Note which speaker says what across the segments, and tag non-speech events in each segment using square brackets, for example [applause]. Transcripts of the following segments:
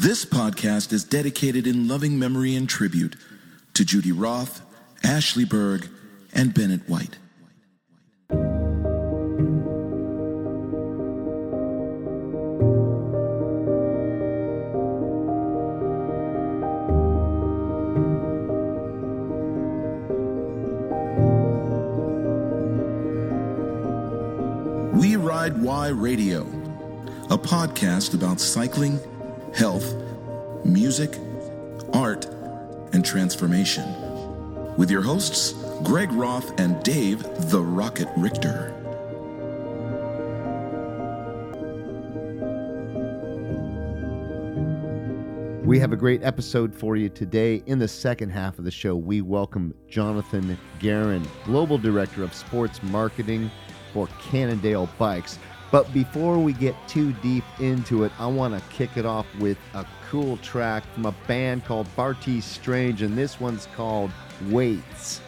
Speaker 1: This podcast is dedicated in loving memory and tribute to Judy Roth, Ashley Berg, and Bennett White. We Ride Y Radio, a podcast about cycling, health, music, art, and transformation. With your hosts, Greg Roth and Dave the Rocket Richter.
Speaker 2: We have a great episode for you today. In the second half of the show, we welcome Jonathan Guerin, Global Director of Sports Marketing for Cannondale Bikes. But before we get too deep into it, I want to kick it off with a cool track from a band called Bartees Strange, and this one's called Weights.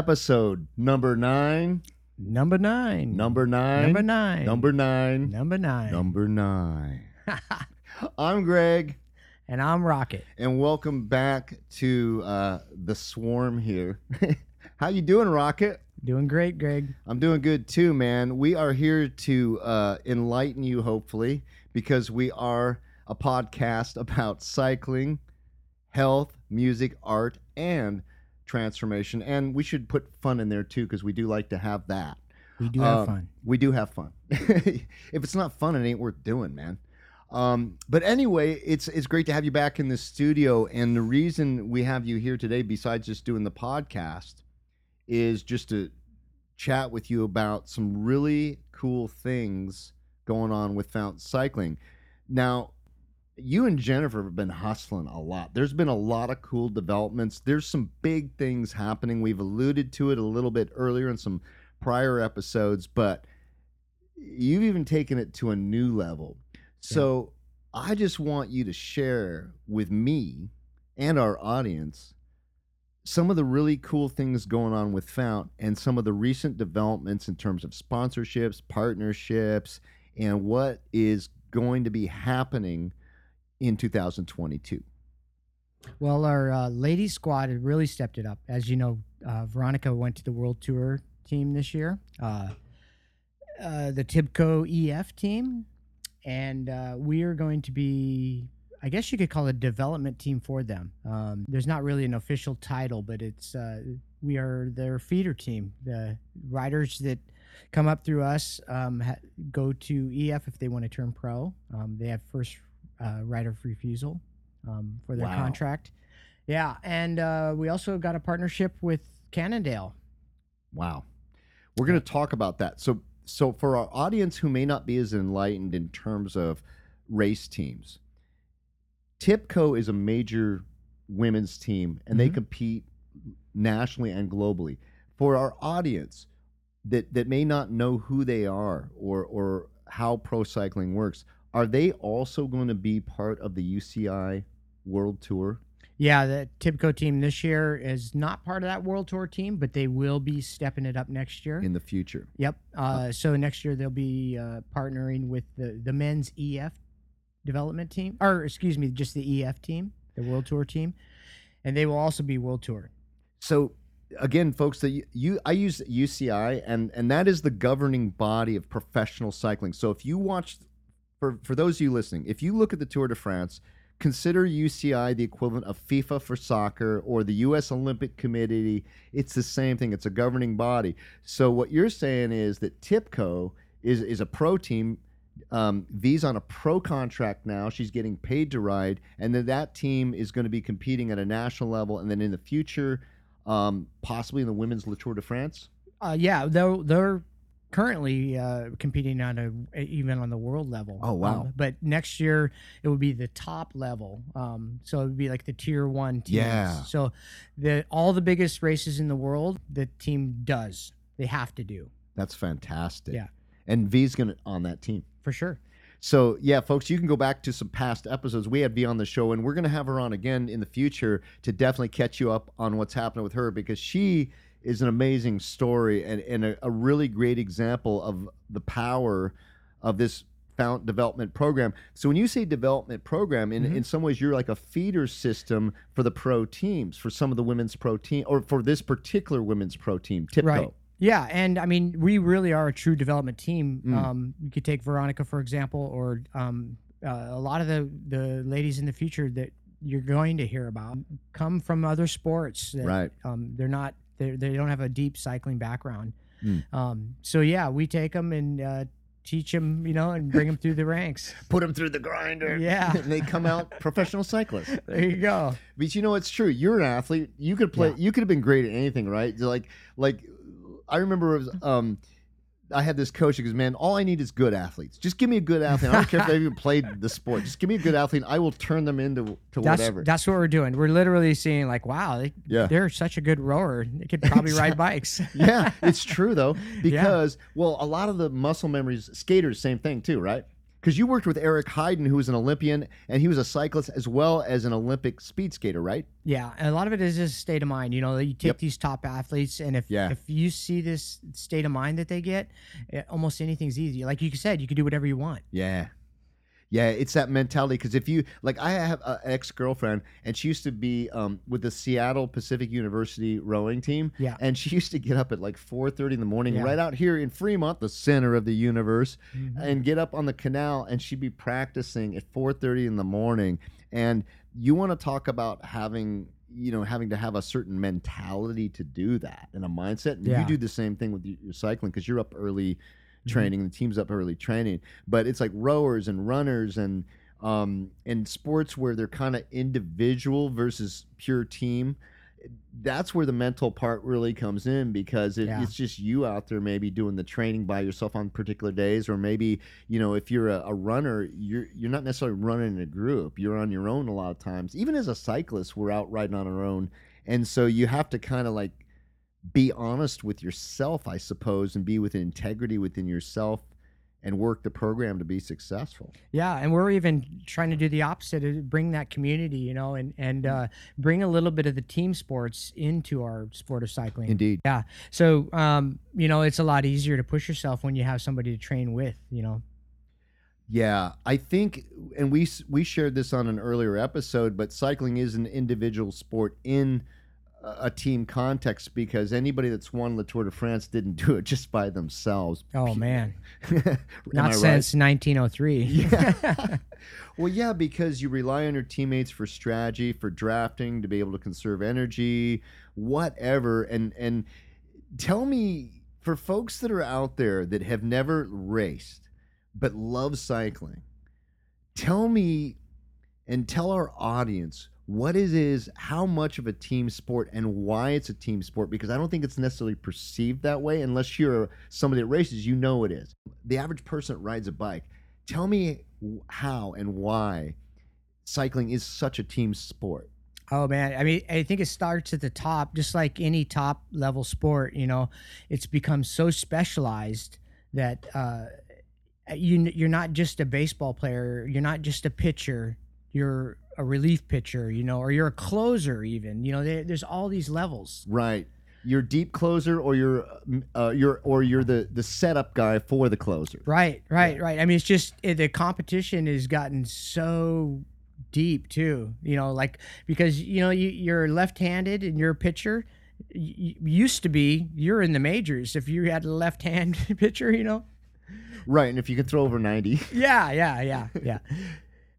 Speaker 2: Episode number nine.
Speaker 3: Number nine.
Speaker 2: Number nine.
Speaker 3: Number nine.
Speaker 2: Number nine.
Speaker 3: Number nine.
Speaker 2: Number nine. [laughs] I'm Greg.
Speaker 3: and I'm Rocket.
Speaker 2: and welcome back to uh, the swarm here. [laughs] How you doing, Rocket?
Speaker 3: Doing great, Greg.
Speaker 2: I'm doing good too, man. We are here to uh, enlighten you, hopefully, because we are a podcast [laughs] about cycling, health, music, art, and transformation. And we should put fun in there too, because we do like to have that.
Speaker 3: We do have
Speaker 2: Um,
Speaker 3: fun.
Speaker 2: We do have fun. [laughs] if it's not fun, it ain't worth doing, man. Um, but anyway, it's it's great to have you back in the studio. And the reason we have you here today, besides just doing the podcast, is just to chat with you about some really cool things going on with Fountain Cycling. Now, you and Jennifer have been hustling a lot. There's been a lot of cool developments. There's some big things happening. We've alluded to it a little bit earlier in some prior episodes, but you've even taken it to a new level. So I just want you to share with me and our audience some of the really cool things going on with Fount and some of the recent developments in terms of sponsorships, partnerships, and what is going to be happening in 2022.
Speaker 3: Well, our uh, ladies squad had really stepped it up. As you know, uh, Veronica went to the World Tour team this year. Uh, uh, the Tibco EF team, and uh, we are going to be. I guess you could call it a development team for them. Um, there's not really an official title, but it's uh, we are their feeder team. The riders that come up through us um, ha- go to EF if they want to turn pro. Um, they have first uh, right of refusal um, for their
Speaker 2: Wow.
Speaker 3: contract. Yeah, and uh, we also got a partnership with Cannondale.
Speaker 2: Wow. We're going to talk about that. So so for our audience who may not be as enlightened in terms of race teams, Tibco is a major women's team and they
Speaker 3: Mhm.
Speaker 2: compete nationally and globally. For our audience that that may not know who they are or or how pro cycling works, are they also going to be part of the UCI World Tour?
Speaker 3: Yeah, the Tibco team this year is not part of that World Tour team, but they will be stepping it up next year.
Speaker 2: in the future.
Speaker 3: Yep. Uh, so next year they'll be uh, partnering with the the men's EF development team, or excuse me, just the EF team, the World Tour team, and they will also be World Tour.
Speaker 2: So again, folks, the you I use UCI and and that is the governing body of professional cycling. So if you watch for for those of you listening, if you look at the Tour de France, consider UCI the equivalent of FIFA for soccer or the US Olympic Committee. It's the same thing. It's a governing body. So what you're saying is that Tibco is is a pro team um, V's on a pro contract now. She's getting paid to ride, and then that team is going to be competing at a national level, and then in the future, um, possibly in the women's Tour de France.
Speaker 3: Uh, yeah, they're they're currently uh, competing on a even on the world level.
Speaker 2: Oh, wow.
Speaker 3: Um, but next year it would be the top level. Um, so it would be like the tier one teams.
Speaker 2: Yeah.
Speaker 3: So the all the biggest races in the world, the team does. They have to do
Speaker 2: That's fantastic.
Speaker 3: Yeah.
Speaker 2: and V's going to on that team.
Speaker 3: for sure.
Speaker 2: So yeah, folks, you can go back to some past episodes. We had V on the show, and we're going to have her on again in the future to definitely catch you up on what's happening with her because she is an amazing story and, and a, a really great example of the power of this Fount development program. So when you say development program, in,
Speaker 3: Mhm.
Speaker 2: in some ways you're like a feeder system for the pro teams, for some of the women's pro team, or for this particular women's pro team, Tibco.
Speaker 3: Right. Yeah, and I mean, we really are a true development team.
Speaker 2: Mm.
Speaker 3: Um, you could take Veronica for example, or um, uh, a lot of the the ladies in the future that you're going to hear about come from other sports. That,
Speaker 2: Right.
Speaker 3: Um, they're not. They they don't have a deep cycling background.
Speaker 2: Mm.
Speaker 3: Um, so yeah, we take them and uh, teach them, you know, and bring them through the ranks. [laughs]
Speaker 2: Put them through the grinder.
Speaker 3: Yeah.
Speaker 2: and they come out [laughs] professional cyclists.
Speaker 3: There you go.
Speaker 2: But you know it's true. You're an athlete. You could play.
Speaker 3: Yeah.
Speaker 2: You could have been great at anything, right? Like, like I remember. It was, um, I had this coach who goes, "Man, all I need is good athletes. Just give me a good athlete. I don't care if they even [laughs] played the sport. Just give me a good athlete. I will turn them into to
Speaker 3: That's
Speaker 2: whatever."
Speaker 3: that's what we're doing. We're literally seeing like, wow, they,
Speaker 2: Yeah.
Speaker 3: they're such a good rower. They could probably ride bikes. [laughs]
Speaker 2: yeah, it's true though because well, a lot of the muscle memories, skaters, same thing too, right? Because you worked with Eric Heiden, who was an Olympian, and he was a cyclist as well as an Olympic speed skater, right?
Speaker 3: Yeah, and a lot of it is just state of mind. You know, you take
Speaker 2: Yep.
Speaker 3: these top athletes, and if
Speaker 2: Yeah.
Speaker 3: if you see this state of mind that they get, eh, almost anything's easy. Like you said, you can do whatever you want.
Speaker 2: Yeah. Yeah, it's that mentality because if you like, I have an ex girlfriend, and she used to be um, with the Seattle Pacific University rowing team.
Speaker 3: Yeah.
Speaker 2: and she [laughs] used to get up at like four thirty in the morning,
Speaker 3: Yeah.
Speaker 2: right out here in Fremont, the center of the universe,
Speaker 3: Mhm.
Speaker 2: and get up on the canal, and she'd be practicing at four thirty in the morning. And you want to talk about having, you know, having to have a certain mentality to do that and a mindset. And
Speaker 3: Yeah.
Speaker 2: you do the same thing with your cycling because you're up early
Speaker 3: Mm-hmm.
Speaker 2: training, the team's up early training. But it's like rowers and runners and um and sports where they're kind of individual versus pure team. That's where the mental part really comes in because it,
Speaker 3: Yeah.
Speaker 2: it's just you out there maybe doing the training by yourself on particular days, or maybe you know if you're a, a runner, you're you're not necessarily running in a group. You're on your own a lot of times. Even as a cyclist, we're out riding on our own, and so you have to kind of like be honest with yourself, I suppose, and be with integrity within yourself and work the program to be successful.
Speaker 3: Yeah, and we're even trying to do the opposite, uh, bring that community, you know, and and uh, bring a little bit of the team sports into our sport of cycling.
Speaker 2: Indeed.
Speaker 3: Yeah. So, um, you know, it's a lot easier to push yourself when you have somebody to train with. You know.
Speaker 2: Yeah, I think, and we we shared this on an earlier episode, but cycling is an individual sport in a team context because anybody that's won the Tour de France didn't do it just by themselves.
Speaker 3: Oh man, [laughs]
Speaker 2: Am I
Speaker 3: not
Speaker 2: right?
Speaker 3: since 1903.
Speaker 2: Yeah. [laughs] well, yeah, because you rely on your teammates for strategy, for drafting, to be able to conserve energy, whatever. And and tell me, for folks that are out there that have never raced but love cycling, tell me and tell our audience what it is, how much of a team sport, and why it's a team sport. Because I don't think it's necessarily perceived that way unless you're somebody that races. You know it is. The average person that rides a bike. Tell me how and why cycling is such a team sport.
Speaker 3: Oh man, I mean, I think it starts at the top, just like any top level sport. You know, it's become so specialized that uh, you you're not just a baseball player, you're not just a pitcher, you're a relief pitcher, you know, or you're a closer even. You know, there, there's all these levels.
Speaker 2: Right. You're deep closer, or you're uh, you're or you're the the setup guy for the closer.
Speaker 3: Right, right, right. I mean, it's just it, the competition has gotten so deep too. You know, like because you know you, you're left-handed and you're a pitcher. Used to be you're in the majors if you had a left-hand [laughs] pitcher. You know.
Speaker 2: Right. And if you could throw over ninety,
Speaker 3: Yeah, yeah, yeah, yeah.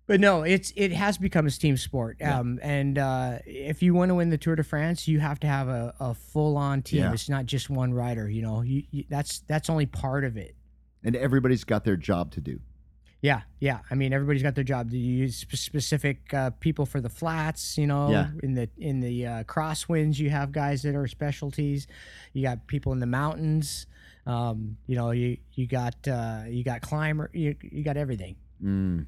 Speaker 3: But no, it's it has become a team sport. Um, and uh, if you want to win the Tour de France, you have to have a, a full on team.
Speaker 2: Yeah.
Speaker 3: It's not just one rider. You know, you, you, that's that's only part of it.
Speaker 2: and everybody's got their job to do.
Speaker 3: Yeah, yeah. I mean, everybody's got their job. You use specific uh, people for the flats. You know,
Speaker 2: Yeah.
Speaker 3: in the in the uh, crosswinds, you have guys that are specialties. You got people in the mountains. Um, you know, you you got uh, you got climber. You you got everything.
Speaker 2: Mm.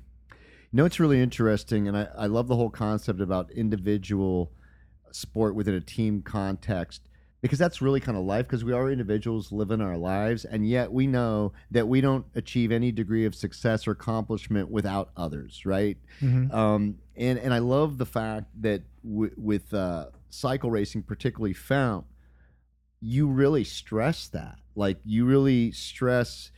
Speaker 2: Know, it's really interesting, and I, I love the whole concept about individual sport within a team context because that's really kind of life because we are individuals living our lives, and yet we know that we don't achieve any degree of success or accomplishment without others, right? Um, and, and I love the fact that w- with uh, cycle racing, particularly Fount, you really stress that. Like, you really stress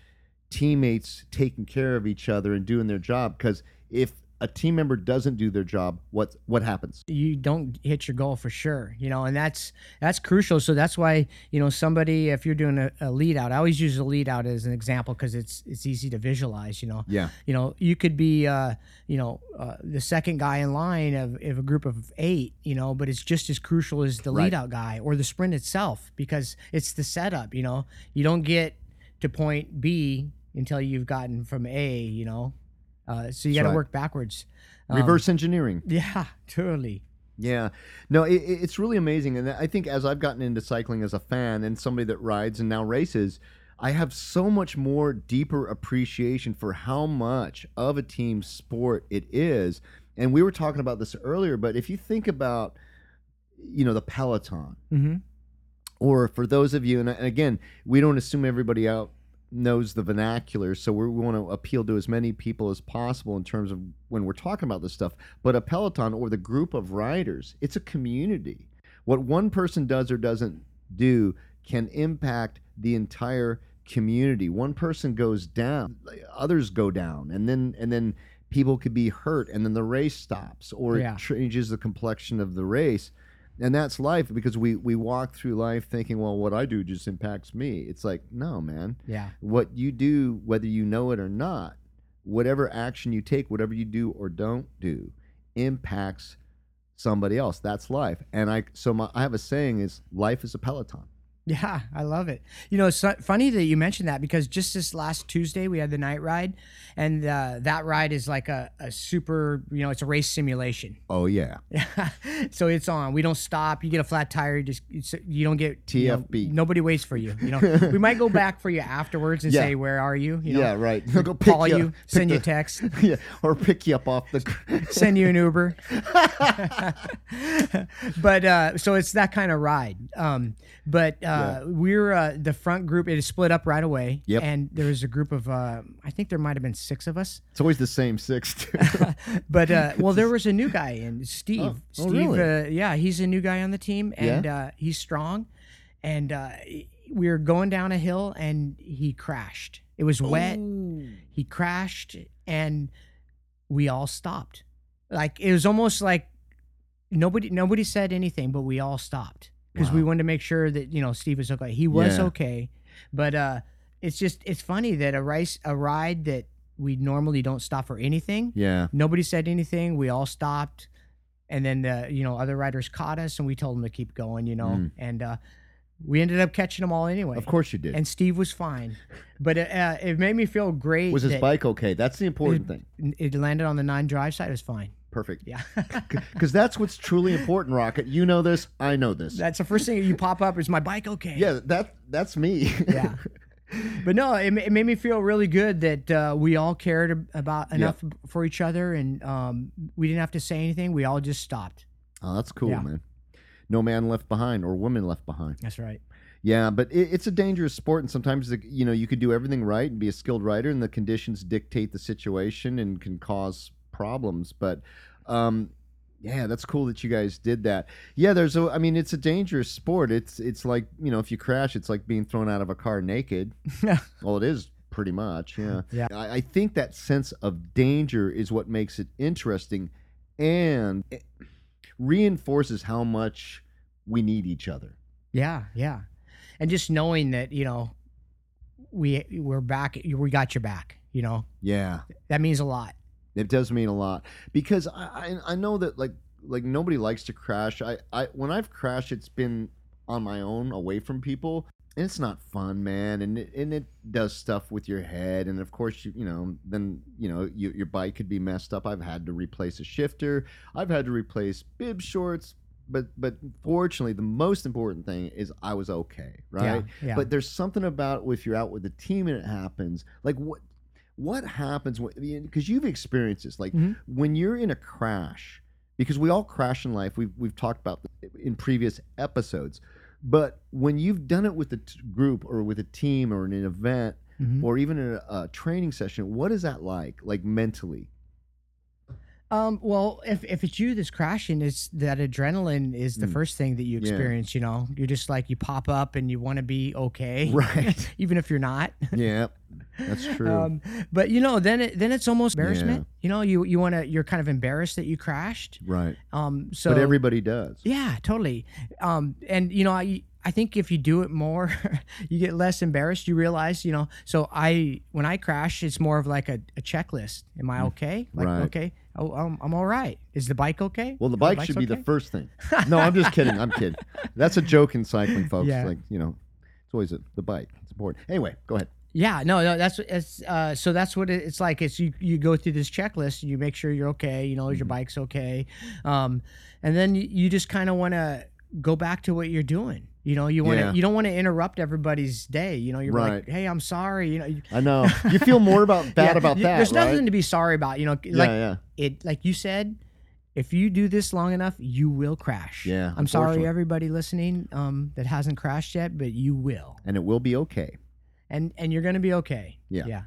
Speaker 2: teammates taking care of each other and doing their job because if a team member doesn't do their job what what happens?
Speaker 3: You don't hit your goal for sure you know and that's that's crucial. So that's why you know somebody if you're doing a, a lead out i always use a lead out as an example because it's it's easy to visualize you know.
Speaker 2: Yeah.
Speaker 3: You know you could be uh you know uh, the second guy in line of, of a group of eight you know but it's just as crucial as the
Speaker 2: Right.
Speaker 3: lead out guy or the sprint itself because it's the setup you know. You don't get to point b until you've gotten from a you know uh, so you got to
Speaker 2: right.
Speaker 3: work backwards. Um,
Speaker 2: reverse engineering.
Speaker 3: Yeah [laughs] totally.
Speaker 2: Yeah. No it, it- it's really amazing and i think as i've gotten into cycling as a fan and somebody that rides and now races i have so much more deeper appreciation for how much of a team sport it is. And we were talking about this earlier but if you think about you know the peloton
Speaker 3: mm-hmm.
Speaker 2: or for those of you and and again we don't assume everybody out knows the vernacular so we're, we want to appeal to as many people as possible in terms of when we're talking about this stuff. But a peloton or the group of riders it's a community. What one person does or doesn't do can impact the entire community. One person goes down others go down and then and then people could be hurt and then the race stops or
Speaker 3: Yeah.
Speaker 2: it changes the complexion of the race and that's life because we we walk through life thinking well what i do just impacts me. It's like no man.
Speaker 3: Yeah.
Speaker 2: What you do whether you know it or not whatever action you take whatever you do or don't do impacts somebody else. That's life. And i so my i have a saying is life is a peloton
Speaker 3: Yeah, I love it. You know, it's funny that you mentioned that because just this last Tuesday we had the night ride, and uh, that ride is like a, a super, you know, it's a race simulation.
Speaker 2: oh yeah [laughs]
Speaker 3: so it's on. We don't stop. You get a flat tire. You just you don't get you know,
Speaker 2: TFB.
Speaker 3: nobody waits for you. You know, [laughs] we might go back for you afterwards and
Speaker 2: Yeah.
Speaker 3: say, "Where are you?" You know,
Speaker 2: yeah right they'll go [laughs]
Speaker 3: call
Speaker 2: you,
Speaker 3: you, send you a text,
Speaker 2: yeah or pick you up off the
Speaker 3: send you an Uber. but uh, so it's that kind of ride. Um, but uh, we're uh, the front group. It is split up right away.
Speaker 2: Yep.
Speaker 3: And there was a group of uh, I think there might have been six of us.
Speaker 2: it's always the same six too. [laughs]
Speaker 3: But uh, well, there was a new guy in Steve.
Speaker 2: Oh, oh, really?
Speaker 3: uh, yeah, he's a new guy on the team, and uh, he's strong. And uh, we were going down a hill, and he crashed. It was wet. He crashed, and we all stopped. Like it was almost like nobody nobody said anything, but we all stopped because we wanted to make sure that you know Steve was okay. He was
Speaker 2: Yeah.
Speaker 3: okay, but uh, it's just it's funny that a race a ride that we normally don't stop for anything.
Speaker 2: Yeah.
Speaker 3: Nobody said anything. We all stopped, and then the you know other riders caught us, and we told them to keep going. You know,
Speaker 2: Mm.
Speaker 3: and uh, we ended up catching them all anyway.
Speaker 2: Of course you did.
Speaker 3: And Steve was fine, but it, uh, it made me feel great.
Speaker 2: was his bike okay? That's the important thing.
Speaker 3: It landed on the non drive side. It was fine.
Speaker 2: Perfect.
Speaker 3: Yeah.
Speaker 2: Because that's what's truly important, Rocket. You know this. I know this.
Speaker 3: That's the first thing you pop up is my bike okay?
Speaker 2: yeah, that that's me.
Speaker 3: Yeah. But no, it, it made me feel really good that uh, we all cared about enough for each other and um, we didn't have to say anything. We all just stopped.
Speaker 2: oh, that's cool,
Speaker 3: Yeah.
Speaker 2: man. No man left behind or woman left behind.
Speaker 3: That's right.
Speaker 2: Yeah, but it, it's a dangerous sport, and sometimes the, you know you could do everything right and be a skilled rider, and the conditions dictate the situation and can cause problems. But um, yeah, that's cool that you guys did that. Yeah, there's a. I mean, it's a dangerous sport. It's it's like you know if you crash, it's like being thrown out of a car naked. Yeah. [laughs] well, it is pretty much. Yeah. [laughs]
Speaker 3: Yeah.
Speaker 2: I, I think that sense of danger is what makes it interesting, and it reinforces how much we need each other.
Speaker 3: Yeah, yeah. And just knowing that, you know, we we're back we got your back, you know.
Speaker 2: Yeah.
Speaker 3: That means a lot.
Speaker 2: It does mean a lot because I, I I know that like like nobody likes to crash. I I when I've crashed, it's been on my own, away from people, and it's not fun, man. And it, and it does stuff with your head, and of course you you know then you know you, your bike could be messed up. I've had to replace a shifter. I've had to replace bib shorts. But but fortunately, the most important thing is I was okay, right?
Speaker 3: Yeah. yeah.
Speaker 2: But there's something about if you're out with a team and it happens, like what what happens when because you've experienced this, like
Speaker 3: Mhm.
Speaker 2: when you're in a crash, because we all crash in life. We've we've talked about in previous episodes, but when you've done it with a t- group or with a team or in an event
Speaker 3: Mhm.
Speaker 2: or even in a, a training session, what is that like, like mentally?
Speaker 3: Um, well, if, if it's you that's crashing, it's that adrenaline is the
Speaker 2: Mm.
Speaker 3: first thing that you
Speaker 2: Yeah.
Speaker 3: experience. You know, you're just like you pop up and you want to be okay, [laughs]
Speaker 2: Right. [laughs]
Speaker 3: even if you're not.
Speaker 2: yeah, that's [laughs] true.
Speaker 3: Um, but you know, then it then it's almost embarrassment. You know, you you want to you're kind of embarrassed that you crashed.
Speaker 2: right.
Speaker 3: Um, so
Speaker 2: but everybody does.
Speaker 3: yeah, totally. Um, and you know, I I think if you do it more, you get less embarrassed. You realize, you know. So I when I crash, it's more of like a, a checklist. Am I okay? Like
Speaker 2: Mm. Right.
Speaker 3: okay, oh, I'm, I'm all right. Is the bike okay?
Speaker 2: Well, the bike should be the first thing. [laughs] No, I'm just kidding. I'm kidding. That's a joke in cycling, folks.
Speaker 3: Yeah.
Speaker 2: Like you know, it's always a, the bike. It's important. Anyway, go ahead.
Speaker 3: Yeah, no, no, that's it's uh so that's what it's like. It's you you go through this checklist, and you make sure you're okay, you know,
Speaker 2: Mm-hmm.
Speaker 3: your bike's okay. Um and then you, you just kind of want to go back to what you're doing. You know, you want to
Speaker 2: Yeah.
Speaker 3: you don't want to interrupt everybody's day, you know, you're like, "Hey, I'm sorry." You know, you-
Speaker 2: I know [laughs] you feel more about bad
Speaker 3: Yeah,
Speaker 2: about
Speaker 3: you-
Speaker 2: that.
Speaker 3: There's
Speaker 2: right?
Speaker 3: nothing to be sorry about, you know, like
Speaker 2: yeah.
Speaker 3: it like you said, if you do this long enough, you will crash.
Speaker 2: Yeah,
Speaker 3: I'm sorry everybody listening um that hasn't crashed yet, but you will.
Speaker 2: And it will be okay.
Speaker 3: And and you're going to be okay.
Speaker 2: Yeah.
Speaker 3: Yeah.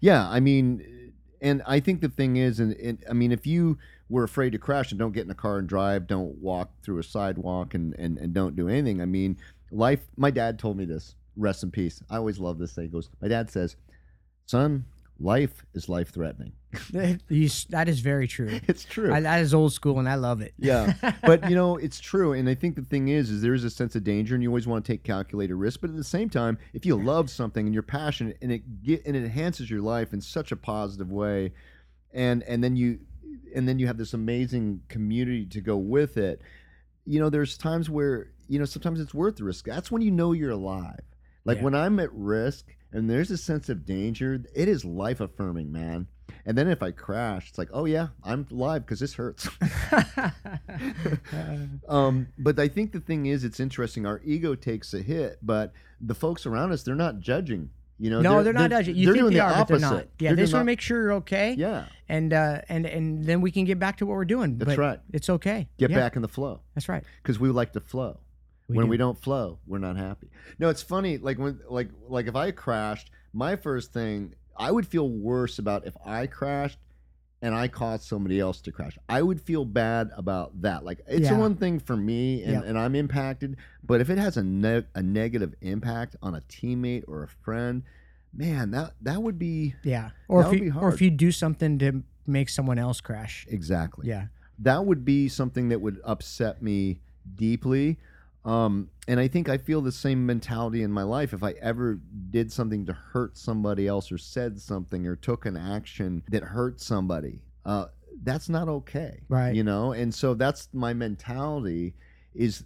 Speaker 2: Yeah, I mean, and I think the thing is, and, and I mean, if you were afraid to crash and don't get in a car and drive, don't walk through a sidewalk, and and, and don't do anything. I mean, life. My dad told me this. Rest in peace. I always love this thing. He goes, my dad says, "Son, life is life threatening." [laughs]
Speaker 3: That is very true. [laughs]
Speaker 2: it's true.
Speaker 3: I, that is old school, and I love it.
Speaker 2: Yeah, [laughs] but you know it's true, and I think the thing is, is there is a sense of danger, and you always want to take calculated risk. But at the same time, if you love something and you're passionate, and it get and it enhances your life in such a positive way, and and then you and then you have this amazing community to go with it. You know, there's times where you know sometimes it's worth the risk. That's when you know you're alive. Like
Speaker 3: Yeah.
Speaker 2: when I'm at risk and there's a sense of danger, it is life affirming, man. And then if I crash, it's like, oh yeah, I'm alive because this hurts. [laughs] [laughs] um, but I think the thing is, it's interesting. Our ego takes a hit, but the folks around us, they're not judging. You know,
Speaker 3: no, they're, not judging. You
Speaker 2: they're
Speaker 3: think
Speaker 2: doing
Speaker 3: they
Speaker 2: the
Speaker 3: are, but they're not. Yeah,
Speaker 2: They're
Speaker 3: they just want to make sure you're okay.
Speaker 2: Yeah,
Speaker 3: And uh, and and then we can get back to what we're doing.
Speaker 2: That's
Speaker 3: but
Speaker 2: right.
Speaker 3: It's okay.
Speaker 2: get
Speaker 3: Yeah,
Speaker 2: back in the flow
Speaker 3: That's right.
Speaker 2: because we like to flow.
Speaker 3: We
Speaker 2: when
Speaker 3: do.
Speaker 2: we don't flow, we're not happy. No, it's funny. Like when, like, like if I crashed, my first thing, I would feel worse about if I crashed and I caused somebody else to crash. I would feel bad about that. Like it's
Speaker 3: Yeah.
Speaker 2: one thing for me, and,
Speaker 3: Yeah.
Speaker 2: and I'm impacted. But if it has a ne- a negative impact on a teammate or a friend, man, that that would be
Speaker 3: Yeah. Or if you or if you do something to make someone else crash.
Speaker 2: exactly.
Speaker 3: Yeah.
Speaker 2: that would be something that would upset me deeply. Um, and I think I feel the same mentality in my life. If I ever did something to hurt somebody else, or said something, or took an action that hurt somebody, uh, that's not okay,
Speaker 3: Right.
Speaker 2: You know. And so that's my mentality is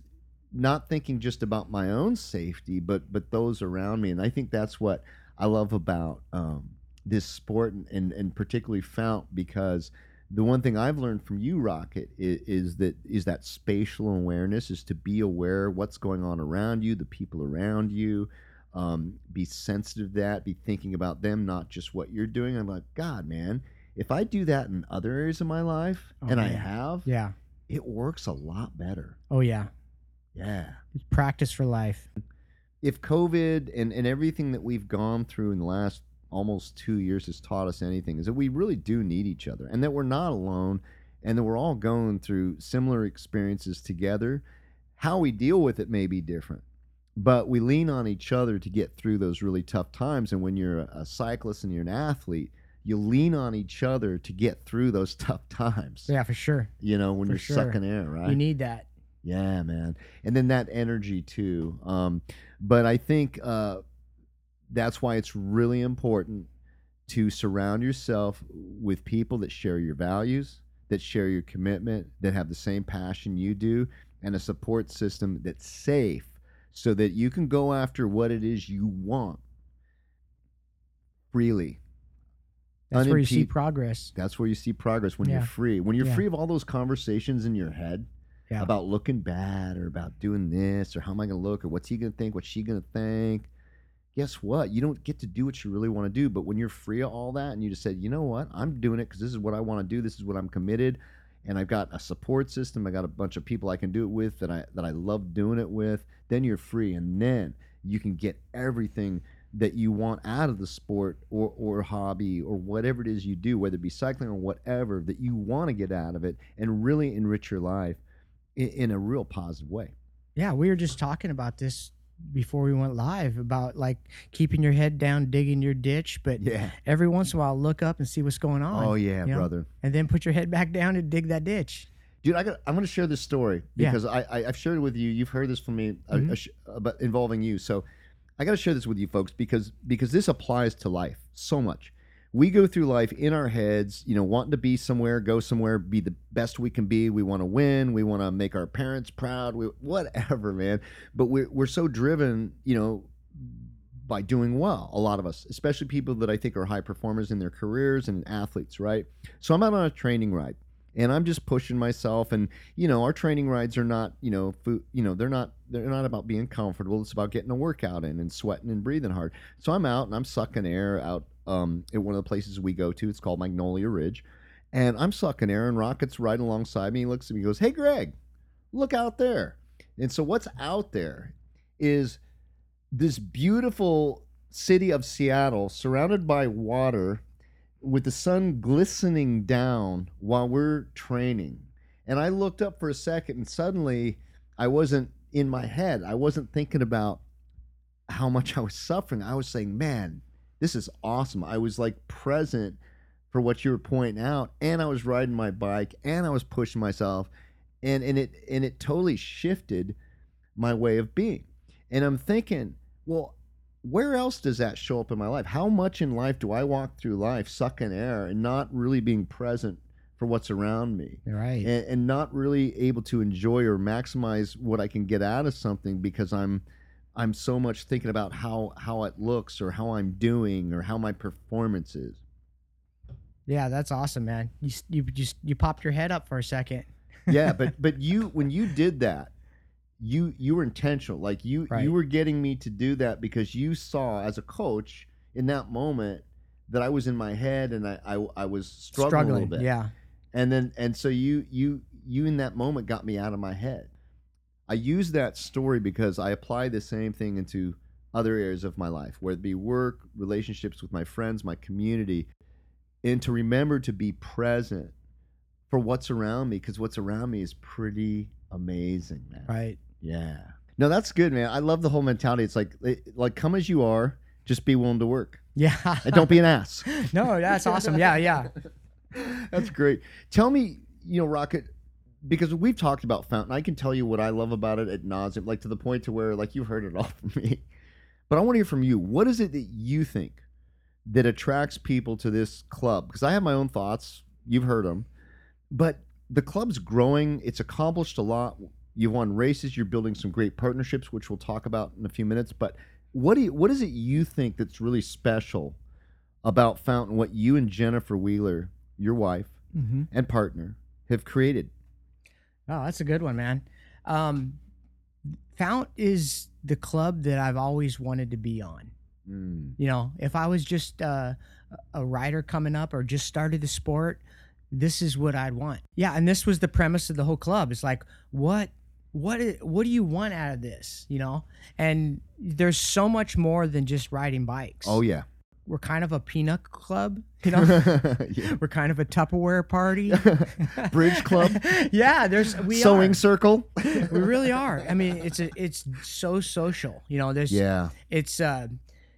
Speaker 2: not thinking just about my own safety, but but those around me. And I think that's what I love about um, this sport, and, and and particularly Fount, because the one thing I've learned from you, Rocket, is, is that is that spatial awareness is to be aware what's going on around you, the people around you. Um, be sensitive to that. Be thinking about them, not just what you're doing. I'm like, God, man, if I do that in other areas of my life,
Speaker 3: Oh,
Speaker 2: and I have,
Speaker 3: Yeah.
Speaker 2: it works a lot better.
Speaker 3: Oh yeah.
Speaker 2: Yeah
Speaker 3: It's practice for life.
Speaker 2: if COVID and, and everything that we've gone through in the last almost two years has taught us anything, is that we really do need each other and that we're not alone and that we're all going through similar experiences together. How we deal with it may be different, but we lean on each other to get through those really tough times. And when you're a, cyclist and you're an athlete, you lean on each other to get through those [laughs] tough times.
Speaker 3: Yeah, for sure.
Speaker 2: You know, when
Speaker 3: For
Speaker 2: you're
Speaker 3: sure.
Speaker 2: sucking air, right?
Speaker 3: You need that.
Speaker 2: Yeah, man. And then that energy too. Um, but I think uh, that's why it's really important to surround yourself with people that share your values, that share your commitment, that have the same passion you do, and a support system that's safe so that you can go after what it is you want freely.
Speaker 3: That's where you see progress.
Speaker 2: That's where you see progress when
Speaker 3: Yeah.
Speaker 2: you're free. When you're
Speaker 3: Yeah.
Speaker 2: free of all those conversations in your head
Speaker 3: Yeah.
Speaker 2: about looking bad or about doing this or how am I going to look or what's he going to think, what's she going to think. Guess what? You don't get to do what you really want to do. But when you're free of all that and you just said, you know what? I'm doing it because this is what I want to do. This is what I'm committed. And I've got a support system. I got a bunch of people I can do it with that I that I love doing it with. Then you're free, and then you can get everything that you want out of the sport or or hobby or whatever it is you do, whether it be cycling or whatever that you want to get out of it, and really enrich your life in, in a real positive way.
Speaker 3: Yeah, we were just talking about this before we went live about like keeping your head down, digging your ditch, but
Speaker 2: Yeah.
Speaker 3: every once in a while look up and see what's going on.
Speaker 2: Oh yeah,
Speaker 3: you know?
Speaker 2: brother.
Speaker 3: And then put your head back down and dig that ditch.
Speaker 2: Dude, I got. I'm going to share this story
Speaker 3: Yeah.
Speaker 2: because I, I I've shared it with you. You've heard this from me uh, uh, about involving you. So I got to share this with you folks because because this applies to life so much. We go through life in our heads, you know, wanting to be somewhere, go somewhere, be the best we can be. We want to win. We want to make our parents proud. We, whatever, man. But we're we're so driven, you know, by doing well. A lot of us, especially people that I think are high performers in their careers and athletes, right? So I'm out on a training ride and I'm just pushing myself and you know our training rides are not you know food you know they're not they're not about being comfortable it's about getting a workout in and sweating and breathing hard. So I'm out and I'm sucking air out um, at one of the places we go to it's called Magnolia Ridge and I'm sucking air and Rocket's right alongside me he looks at me and goes hey Greg look out there. And so what's out there is this beautiful city of Seattle surrounded by water with the sun glistening down while we're training. And I looked up for a second and suddenly I wasn't in my head. I wasn't thinking about how much I was suffering. I was saying, man, this is awesome. I was like present for what you were pointing out and I was riding my bike and I was pushing myself and and it and it totally shifted my way of being. And I'm thinking, well, where else does that show up in my life? How much in life do I walk through life sucking air and not really being present for what's around me?
Speaker 3: Right.
Speaker 2: And, and not really able to enjoy or maximize what I can get out of something because I'm I'm so much thinking about how how it looks or how I'm doing or how my performance is.
Speaker 3: yeah, that's awesome, man. You you just you popped your head up for a second.
Speaker 2: yeah but [laughs] but you when you did that you you were intentional like you
Speaker 3: Right.
Speaker 2: you were getting me to do that because you saw as a coach in that moment that i was in my head and i i, I was struggling, a little bit
Speaker 3: Yeah.
Speaker 2: and then and so you you you in that moment got me out of my head i use that story because i apply the same thing into other areas of my life whether it be work relationships with my friends my community and to remember to be present for what's around me because what's around me is pretty amazing man
Speaker 3: Right.
Speaker 2: Yeah no that's good man i love the whole mentality it's like like come as you are just be willing to work
Speaker 3: Yeah.
Speaker 2: and don't be an ass [laughs]
Speaker 3: no, that's awesome. Yeah, yeah. [laughs]
Speaker 2: that's great. Tell me, you know, Rocket, because we've talked about Fountain. I can tell you what I love about it at nauseum, like to the point to where like you've heard it all [laughs] from me. But I want to hear from you. What is it that you think that attracts people to this club? Because I have my own thoughts. You've heard them, but the club's growing. It's accomplished a lot. You've won races. You're building some great partnerships, which we'll talk about in a few minutes. But what do you, what is it you think that's really special about Fountain? What you and Jennifer Wheeler, your wife
Speaker 3: Mm-hmm.
Speaker 2: and partner, have created?
Speaker 3: Oh, that's a good one, man. Um, Fount is the club that I've always wanted to be on.
Speaker 2: Mm.
Speaker 3: You know, if I was just uh, a rider coming up or just started the sport, this is what I'd want. Yeah, and this was the premise of the whole club. It's like, what, what, what do you want out of this? You know, and there's so much more than just riding bikes.
Speaker 2: Oh yeah.
Speaker 3: we're kind of a peanut club. You know, [laughs]
Speaker 2: Yeah.
Speaker 3: we're kind of a Tupperware party. [laughs]
Speaker 2: Bridge club, [laughs]
Speaker 3: yeah, there's we
Speaker 2: sewing
Speaker 3: are.
Speaker 2: circle.
Speaker 3: we really are. I mean, it's a, it's so social. You know, there's
Speaker 2: Yeah.
Speaker 3: it's uh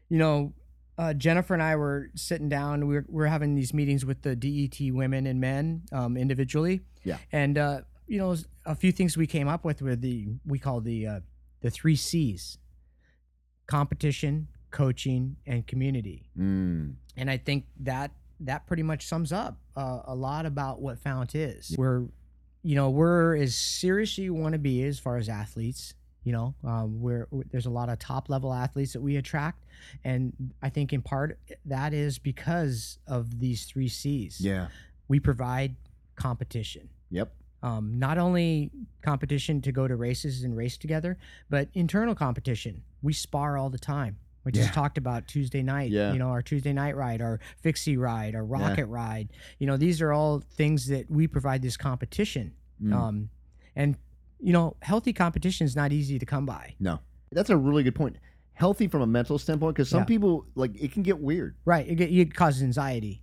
Speaker 3: you know uh, Jennifer and I were sitting down. We are we are having these meetings with the DET women and men um, individually.
Speaker 2: Yeah.
Speaker 3: And uh, you know, a few things we came up with were the we call the uh, the three C's: competition, coaching, and community.
Speaker 2: Mm.
Speaker 3: And I think that that pretty much sums up uh, a lot about what Fount is. We're, you know, we're as serious as you want to be as far as athletes. You know, um, we're, there's a lot of top level athletes that we attract, and I think in part that is because of these three C's.
Speaker 2: Yeah.
Speaker 3: We provide competition.
Speaker 2: Yep.
Speaker 3: Um, not only competition to go to races and race together, but internal competition. We spar all the time. We just
Speaker 2: Yeah.
Speaker 3: talked about Tuesday night,
Speaker 2: Yeah.
Speaker 3: you know, our Tuesday night ride, our fixie ride, our rocket ride. You know, these are all things that we provide this competition.
Speaker 2: Mm.
Speaker 3: Um, and, you know, healthy competition is not easy to come by.
Speaker 2: no. That's a really good point. Healthy from a mental standpoint, because some
Speaker 3: Yeah.
Speaker 2: people like it can get weird.
Speaker 3: Right. It, it causes anxiety.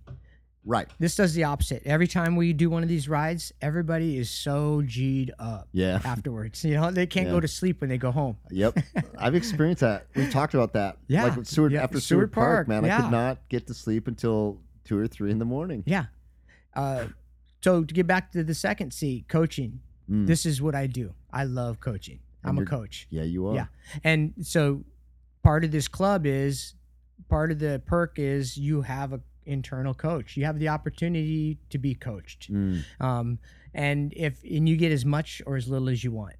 Speaker 2: Right.
Speaker 3: This does the opposite. Every time we do one of these rides, everybody is so G'd up
Speaker 2: Yeah. [laughs]
Speaker 3: afterwards. You know, they can't
Speaker 2: Yeah.
Speaker 3: go to sleep when they go home.
Speaker 2: Yep. [laughs] I've experienced that. We've talked about that.
Speaker 3: Yeah.
Speaker 2: Like with Seward
Speaker 3: Yeah,
Speaker 2: after
Speaker 3: Seward
Speaker 2: Seward Park,
Speaker 3: Park,
Speaker 2: man, I could not get to sleep until two or three in the morning.
Speaker 3: Yeah. Uh, so to get back to the second C, coaching.
Speaker 2: Mm.
Speaker 3: This is what I do. I love coaching.
Speaker 2: And
Speaker 3: I'm a coach.
Speaker 2: yeah, you are.
Speaker 3: Yeah. And so part of this club is part of the perk is you have a internal coach. You have the opportunity to be coached.
Speaker 2: Mm.
Speaker 3: Um, and if and you get as much or as little as you want.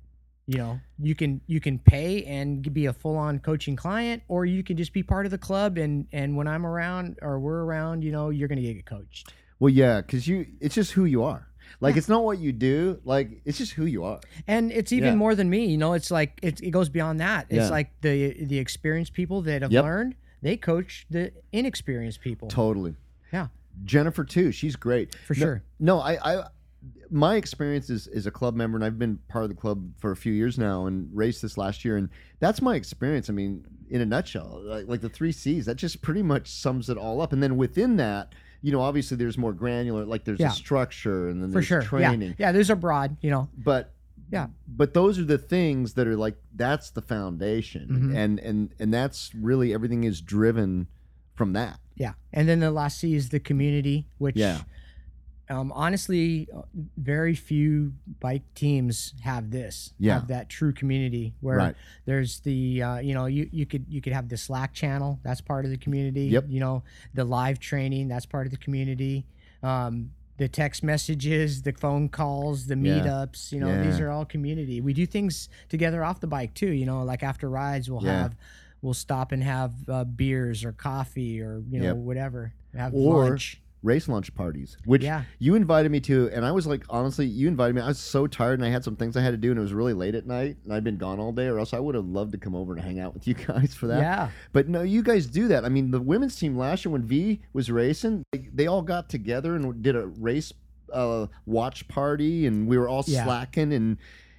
Speaker 3: You know, you can you can pay and be a full on coaching client, or you can just be part of the club. And and when I'm around or we're around, you know, you're gonna get coached.
Speaker 2: Well, yeah, because you, it's just who you are. Like it's not what you do. Like it's just who you are.
Speaker 3: and it's even
Speaker 2: Yeah.
Speaker 3: more than me you know it's like it, it goes beyond that it's
Speaker 2: Yeah.
Speaker 3: like the the experienced people that have
Speaker 2: Yep.
Speaker 3: learned they coach the inexperienced people
Speaker 2: Totally.
Speaker 3: Yeah.
Speaker 2: Jennifer too. She's great.
Speaker 3: for
Speaker 2: No-
Speaker 3: sure
Speaker 2: No, I, I my experience is is a club member, and I've been part of the club for a few years now, and raced this last year, and that's my experience. I mean, in a nutshell, like, like the three C's, that just pretty much sums it all up. And then within that, you know, obviously there's more granular, like there's
Speaker 3: Yeah.
Speaker 2: a structure, and then
Speaker 3: for
Speaker 2: there's
Speaker 3: sure
Speaker 2: training.
Speaker 3: yeah yeah those are broad you know
Speaker 2: But
Speaker 3: Yeah.
Speaker 2: but those are the things that are like that's the foundation,
Speaker 3: Mhm.
Speaker 2: and and and that's really everything is driven from that.
Speaker 3: yeah and then the last c is the community which
Speaker 2: Yeah.
Speaker 3: um, honestly uh, very few bike teams have this
Speaker 2: Yeah.
Speaker 3: have that true community where
Speaker 2: Right.
Speaker 3: there's the uh, you know you, you could you could have the slack channel that's part of the community
Speaker 2: Yep.
Speaker 3: you know the live training that's part of the community um, the text messages the phone calls the
Speaker 2: Yeah.
Speaker 3: meetups you know these are all community we do things together off the bike too you know like after rides we'll
Speaker 2: Yeah.
Speaker 3: have we'll stop and have uh, beers or coffee or you know
Speaker 2: Yep.
Speaker 3: whatever have
Speaker 2: Or-
Speaker 3: lunch
Speaker 2: Race launch parties, which
Speaker 3: Yeah.
Speaker 2: you invited me to, and I was like, honestly, you invited me. I was so tired, and I had some things I had to do, and it was really late at night, and I'd been gone all day, or else I would have loved to come over and hang out with you [laughs] guys for that.
Speaker 3: yeah
Speaker 2: But no, you guys do that. I mean, the women's team last year when V was racing, they, they all got together and did a race uh, watch party, and we were all
Speaker 3: Yeah.
Speaker 2: slacking, and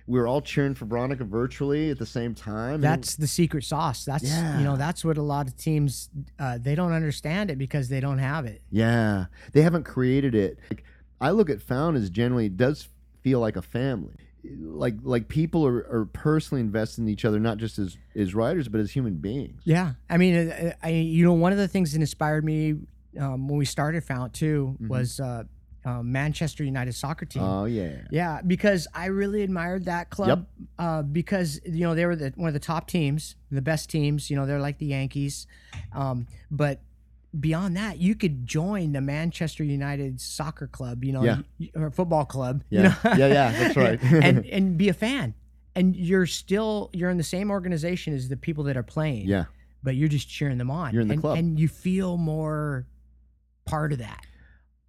Speaker 2: we were all cheering for Veronica virtually at the same time. and-
Speaker 3: that's the secret sauce that's
Speaker 2: Yeah.
Speaker 3: you know that's what a lot of teams uh, they don't understand it because they don't have it
Speaker 2: yeah, they haven't created it. Like, I look at Fount as generally it does feel like a family. Like like people are, are personally invested in each other, not just as as writers, but as human beings.
Speaker 3: yeah i mean uh, i you know one of the things that inspired me um, when we started fount too
Speaker 2: Mhm.
Speaker 3: was uh, um, Manchester United soccer team.
Speaker 2: Oh yeah.
Speaker 3: Yeah, because I really admired that club uh, because you know they were the, one of the top teams, the best teams. You know they're like the Yankees, um, but beyond that, you could join the Manchester United soccer club, you know,
Speaker 2: Yeah.
Speaker 3: or football club, you
Speaker 2: Yeah.
Speaker 3: know?
Speaker 2: Yeah, yeah, that's [laughs] right. [laughs]
Speaker 3: and and be a fan, and you're still you're in the same organization as the people that are playing,
Speaker 2: Yeah.
Speaker 3: but you're just cheering them on.
Speaker 2: You're in the
Speaker 3: and,
Speaker 2: club.
Speaker 3: and you feel more part of that.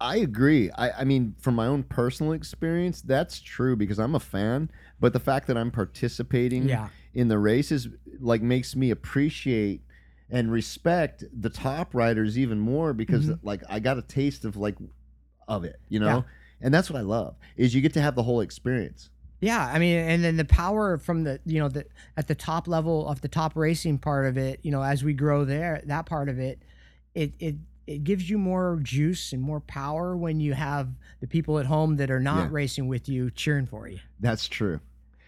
Speaker 2: I agree. I, I mean, from my own personal experience, that's true because I'm a fan. But the fact that I'm participating
Speaker 3: Yeah.
Speaker 2: in the races like makes me appreciate and respect the top riders even more because
Speaker 3: Mm-hmm.
Speaker 2: like I got a taste of like of it, you know.
Speaker 3: Yeah.
Speaker 2: And that's what I love is you get to have the whole experience.
Speaker 3: Yeah, I mean, and then the power from the you know the at the top level of the top racing part of it, you know, as we grow there, that part of it, it it it gives you more juice and more power when you have the people at home that are not
Speaker 2: Yeah.
Speaker 3: racing with you cheering for you.
Speaker 2: That's true.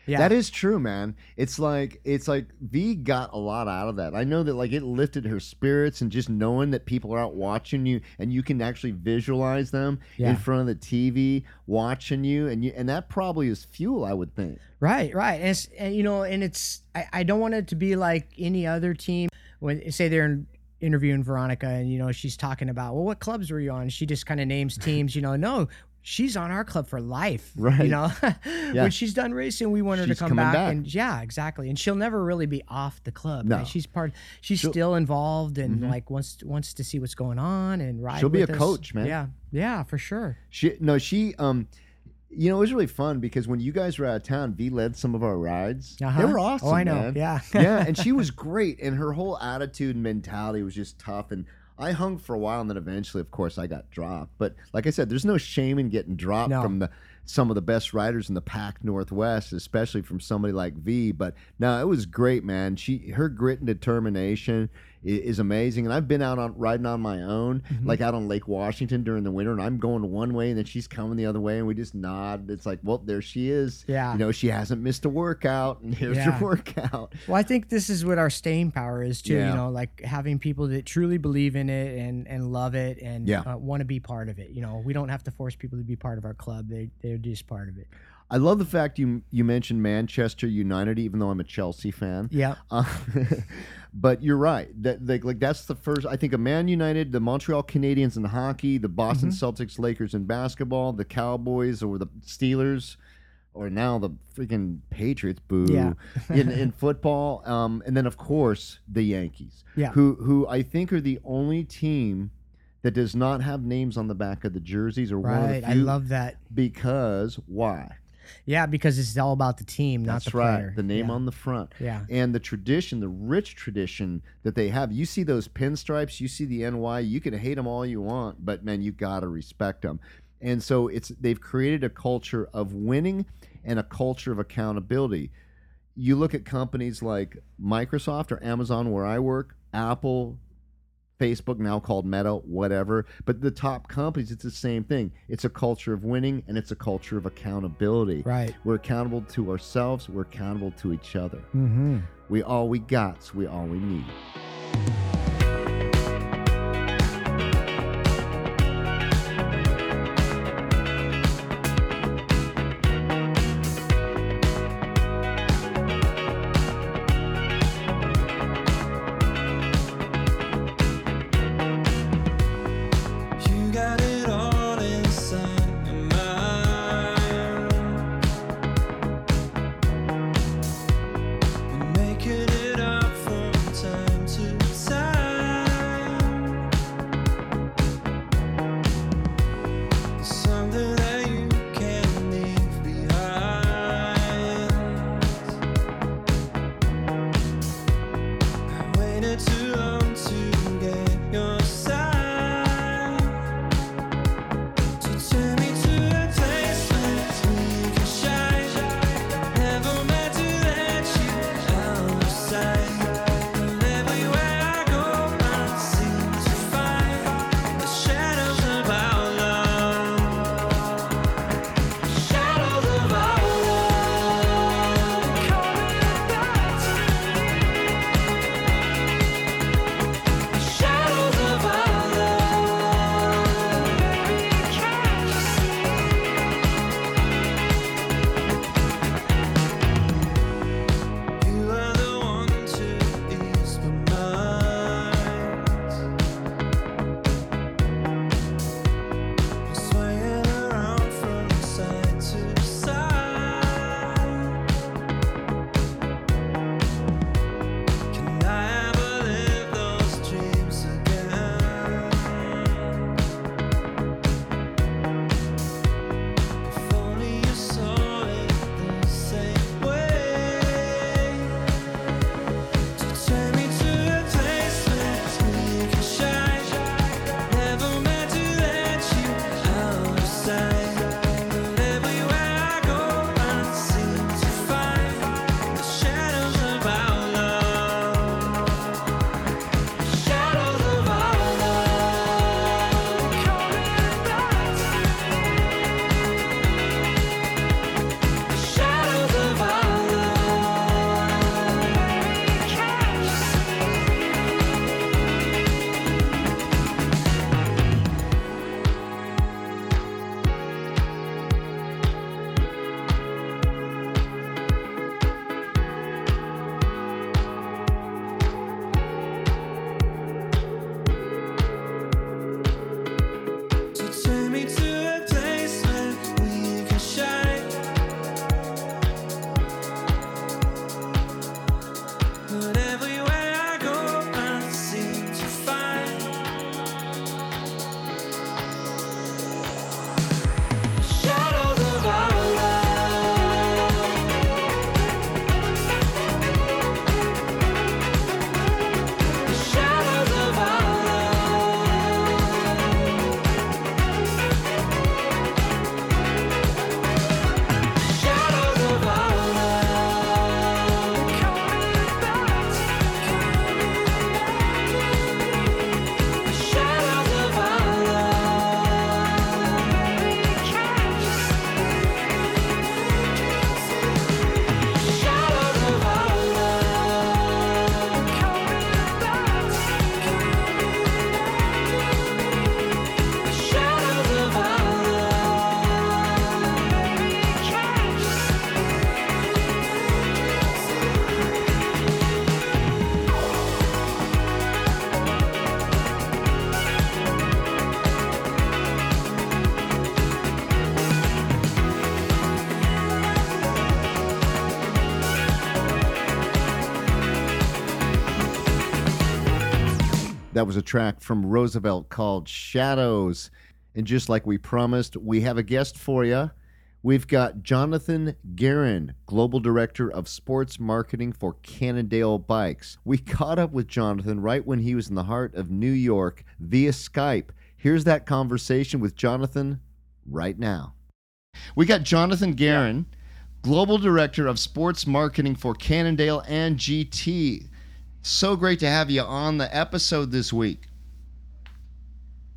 Speaker 3: Yeah,
Speaker 2: That is true, man. It's like it's like V got a lot out of that. I know that like it lifted her spirits and just knowing that people are out watching you and you can actually visualize them
Speaker 3: Yeah.
Speaker 2: in front of the TV watching you and you and that probably is fuel, I would think.
Speaker 3: Right, right. And, it's, and you know, and it's I, I don't want it to be like any other team when say they're in, interviewing Veronica and you know she's talking about well what clubs were you on? She just kind of names [laughs] teams. You know, no, she's on our club for life.
Speaker 2: Right.
Speaker 3: You know, [laughs]
Speaker 2: Yeah.
Speaker 3: when she's done racing, we want her
Speaker 2: She's
Speaker 3: to come back,
Speaker 2: back.
Speaker 3: and yeah, exactly. And she'll never really be off the club.
Speaker 2: No.
Speaker 3: right? She's part. She's
Speaker 2: She'll-
Speaker 3: still involved and
Speaker 2: Mhm.
Speaker 3: like wants wants to see what's going on and ride.
Speaker 2: She'll be a
Speaker 3: us.
Speaker 2: coach, man.
Speaker 3: Yeah, yeah, for sure.
Speaker 2: She no, she um you know, it was really fun because when you guys were out of town, V led some of our rides. They
Speaker 3: Uh-huh.
Speaker 2: were awesome.
Speaker 3: Oh, I know.
Speaker 2: man.
Speaker 3: Yeah.
Speaker 2: yeah, [laughs] and she was great, and her whole attitude and mentality was just tough. And I hung for a while, and then eventually, of course, I got dropped. But like I said, there's no shame in getting dropped
Speaker 3: No.
Speaker 2: from the some of the best riders in the pack Northwest, especially from somebody like V. But now it was great, man. She her grit and determination is amazing. And I've been out on riding on my own,
Speaker 3: Mm-hmm.
Speaker 2: like out on Lake Washington during the winter, and I'm going one way, and then she's coming the other way, and we just nod. It's like, well, there she is.
Speaker 3: Yeah.
Speaker 2: you know, she hasn't missed a workout, and here's
Speaker 3: Yeah.
Speaker 2: your workout.
Speaker 3: Well, I think this is what our staying power is too.
Speaker 2: Yeah.
Speaker 3: You know, like having people that truly believe in it and and love it and
Speaker 2: Yeah.
Speaker 3: uh, want to be part of it. You know, we don't have to force people to be part of our club. They they're just part of it.
Speaker 2: I love the fact you you mentioned Manchester United, even though I'm a Chelsea fan.
Speaker 3: Yeah.
Speaker 2: Uh, [laughs] but you're right. That like, like that's the first. I think a Man United, the Montreal Canadiens in hockey, the Boston
Speaker 3: Mm-hmm.
Speaker 2: Celtics, Lakers in basketball, the Cowboys or the Steelers, or now the freaking Patriots. Boo.
Speaker 3: Yeah. [laughs]
Speaker 2: in in [laughs] football, um, and then of course the Yankees.
Speaker 3: Yeah.
Speaker 2: Who who I think are the only team. That does not have names on the back of the jerseys, or one of
Speaker 3: Right.
Speaker 2: the
Speaker 3: I love that.
Speaker 2: because why?
Speaker 3: Yeah, because it's all about the team, not
Speaker 2: That's
Speaker 3: the
Speaker 2: right.
Speaker 3: player.
Speaker 2: The name
Speaker 3: yeah.
Speaker 2: on the front.
Speaker 3: Yeah.
Speaker 2: And the tradition, the rich tradition that they have. You see those pinstripes, you see the NY, you can hate them all you want, but man, you got to respect them. And so it's they've created a culture of winning and a culture of accountability. You look at companies like Microsoft or Amazon where I work, Apple, Facebook now called Meta, whatever. But the top companies, it's the same thing. It's a culture of winning and it's a culture of accountability.
Speaker 3: Right.
Speaker 2: We're accountable to ourselves. We're accountable to each other.
Speaker 3: Mm-hmm.
Speaker 2: We all we got, so we all we need. That was a track from Roosevelt called Shadows. And just like we promised, we have a guest for you. We've got Jonathan Guerin, Global Director of Sports Marketing for Cannondale Bikes. We caught up with Jonathan right when he was in the heart of New York via Skype. Here's that conversation with Jonathan right now. We got Jonathan Guerin, Global Director of Sports Marketing for Cannondale and GT. So great to have you on the episode this week.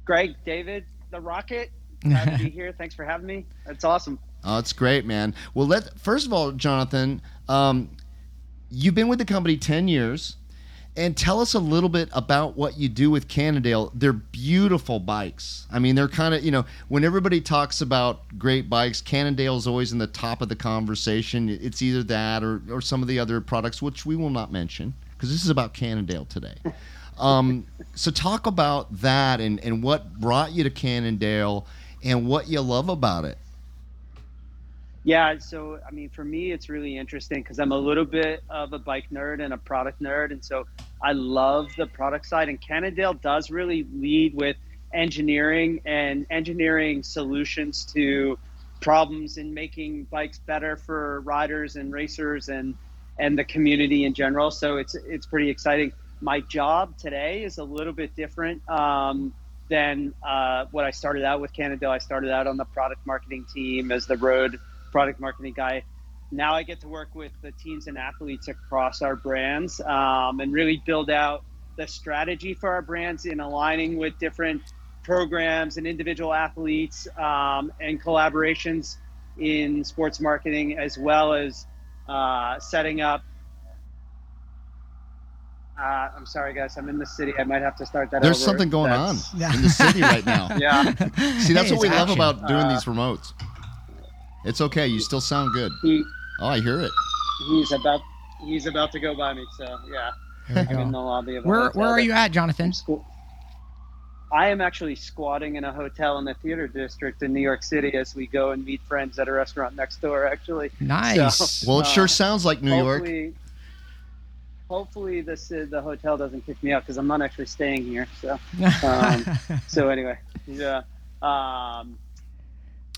Speaker 4: Greg, David, the Rocket. Glad to be [laughs] here. Thanks for having me. That's awesome.
Speaker 2: Oh, it's great, man. Well, let first of all, Jonathan, um, you've been with the company ten years, and tell us a little bit about what you do with Cannondale. They're beautiful bikes. I mean, they're kind of you know when everybody talks about great bikes, Cannondale's always in the top of the conversation. It's either that or or some of the other products, which we will not mention because this is about Cannondale today. Um, so talk about that and and what brought you to Cannondale and what you love about it.
Speaker 4: Yeah, so I mean, for me, it's really interesting because I'm a little bit of a bike nerd and a product nerd, and so I love the product side. And Cannondale does really lead with engineering and engineering solutions to problems in making bikes better for riders and racers and and the community in general. So it's it's pretty exciting. My job today is a little bit different um, than uh, what I started out with Cannondale. I started out on the product marketing team as the road product marketing guy. Now I get to work with the teams and athletes across our brands um, and really build out the strategy for our brands in aligning with different programs and individual athletes um, and collaborations in sports marketing, as well as uh, setting up. Uh, I'm sorry, guys. I'm in the city. I might have to start that.
Speaker 2: There's
Speaker 4: over.
Speaker 2: something going
Speaker 4: That's-
Speaker 2: on in the city right now. [laughs]
Speaker 4: Yeah.
Speaker 2: See, that's
Speaker 3: Hey,
Speaker 2: what we
Speaker 3: it's
Speaker 2: love about doing
Speaker 4: Uh,
Speaker 2: these remotes. It's okay. You still sound good.
Speaker 4: He,
Speaker 2: Oh, I hear it.
Speaker 4: he's about he's about to go by me. So yeah,
Speaker 3: There we
Speaker 4: I'm in the lobby of
Speaker 3: Where where are you at, Jonathan?
Speaker 4: Squ- I am actually squatting in a hotel in the theater district in New York City as we go and meet friends at a restaurant next door. Actually,
Speaker 3: Nice. [laughs]
Speaker 2: Well, it sure
Speaker 4: Uh,
Speaker 2: sounds like New York.
Speaker 4: hopefully, hopefully this uh, the hotel doesn't kick me out because I'm not actually staying here. So [laughs] um, so anyway, yeah. Um,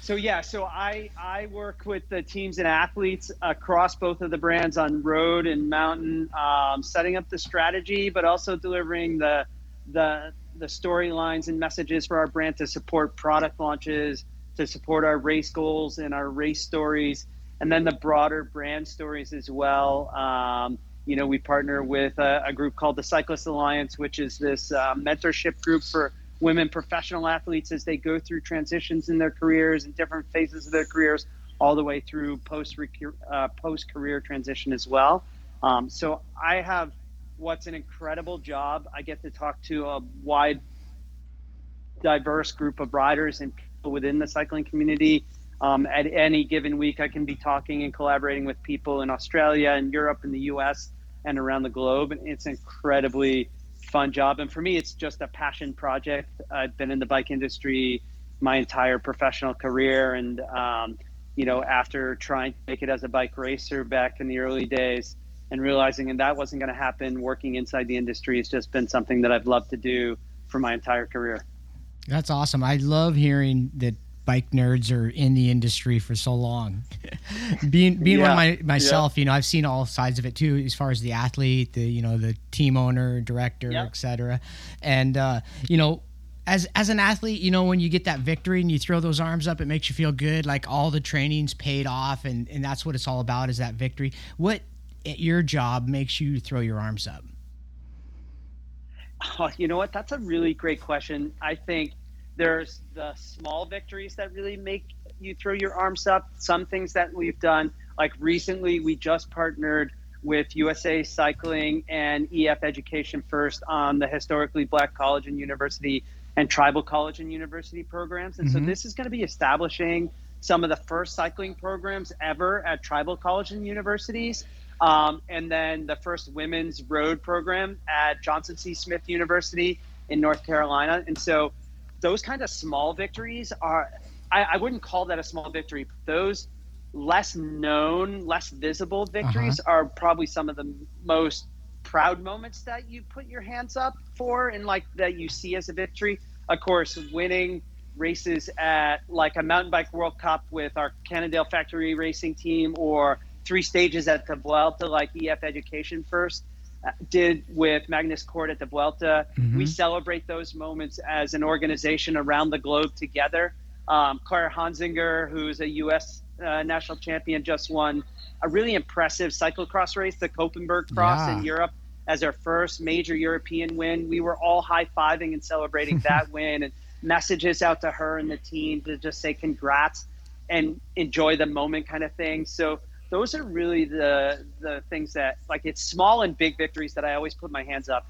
Speaker 4: so yeah, so I I work with the teams and athletes across both of the brands on road and mountain, um, setting up the strategy, but also delivering the the the storylines and messages for our brand to support product launches, to support our race goals and our race stories, and then the broader brand stories as well. Um, you know, we partner with a, a group called the Cyclist Alliance, which is this uh, mentorship group for women professional athletes as they go through transitions in their careers and different phases of their careers, all the way through post uh, post career transition as well. Um, so I have what's an incredible job. I get to talk to a wide, diverse group of riders and people within the cycling community. Um, at any given week, I can be talking and collaborating with people in Australia and Europe and the U.S. and around the globe. And it's an incredibly fun job. And for me, it's just a passion project. I've been in the bike industry my entire professional career. And, um, you know, after trying to make it as a bike racer back in the early days and realizing and that wasn't going to happen, working inside the industry has just been something that I've loved to do for my entire career.
Speaker 3: That's awesome. I love hearing that bike nerds are in the industry for so long. [laughs] being being one of my myself, you know, I've seen all sides of it too, as far as the athlete, the you know, the team owner, director,
Speaker 4: Yeah.
Speaker 3: etc. And uh, you know, as as an athlete, you know, when you get that victory and you throw those arms up, it makes you feel good. Like all the training's paid off, and and that's what it's all about is that victory. What at your job makes you throw your arms up?
Speaker 4: Oh, you know what? That's a really great question. I think there's the small victories that really make you throw your arms up. Some things that we've done, like recently, we just partnered with USA Cycling and EF Education First on the historically black college and university and tribal college and university programs. And so
Speaker 3: Mhm.
Speaker 4: this is going to be establishing some of the first cycling programs ever at tribal college and universities. Um, and then the first women's road program at Johnson C. Smith University in North Carolina. And so those kind of small victories are, I, I wouldn't call that a small victory. Those less known, less visible victories are probably some of the most proud moments that you put your hands up for and like that you see as a victory. Of course, winning races at like a mountain bike World Cup with our Cannondale Factory Racing team or three stages at the Vuelta, like EF Education first uh, did with Magnus Cort at the Vuelta. We celebrate those moments as an organization around the globe together. Um, Claire Honsinger, who's a U.S. Uh, national champion, just won a really impressive cyclocross race, the Koppenberg Cross
Speaker 3: Yeah.
Speaker 4: in Europe, as her first major European win. We were all high fiving and celebrating that [laughs] win, and messages out to her and the team to just say congrats and enjoy the moment, kind of thing. So those are really the the things that like it's small and big victories that I always put my hands up.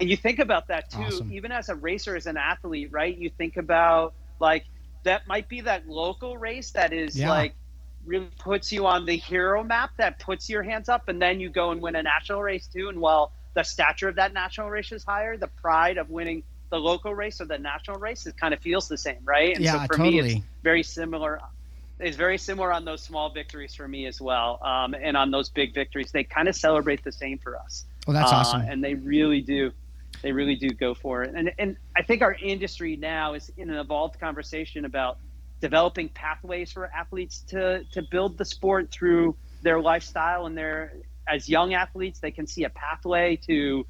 Speaker 4: And you think about that too,
Speaker 3: Awesome.
Speaker 4: even as a racer, as an athlete, right? You think about like that might be that local race that is
Speaker 3: Yeah.
Speaker 4: like really puts you on the hero map that puts your hands up and then you go and win a national race too and while the stature of that national race is higher the pride of winning the local race or the national race it kind of feels the same right and
Speaker 3: Yeah,
Speaker 4: so for me
Speaker 3: totally.
Speaker 4: it's very similar it's very similar on those small victories for me as well. Um, and on those big victories they kind of celebrate the same for us.
Speaker 3: Well, that's
Speaker 4: uh,
Speaker 3: awesome.
Speaker 4: and they really do they really do go for it. And and i think our industry now is in an evolved conversation about developing pathways for athletes to to build the sport through their lifestyle. And their as young athletes they can see a pathway to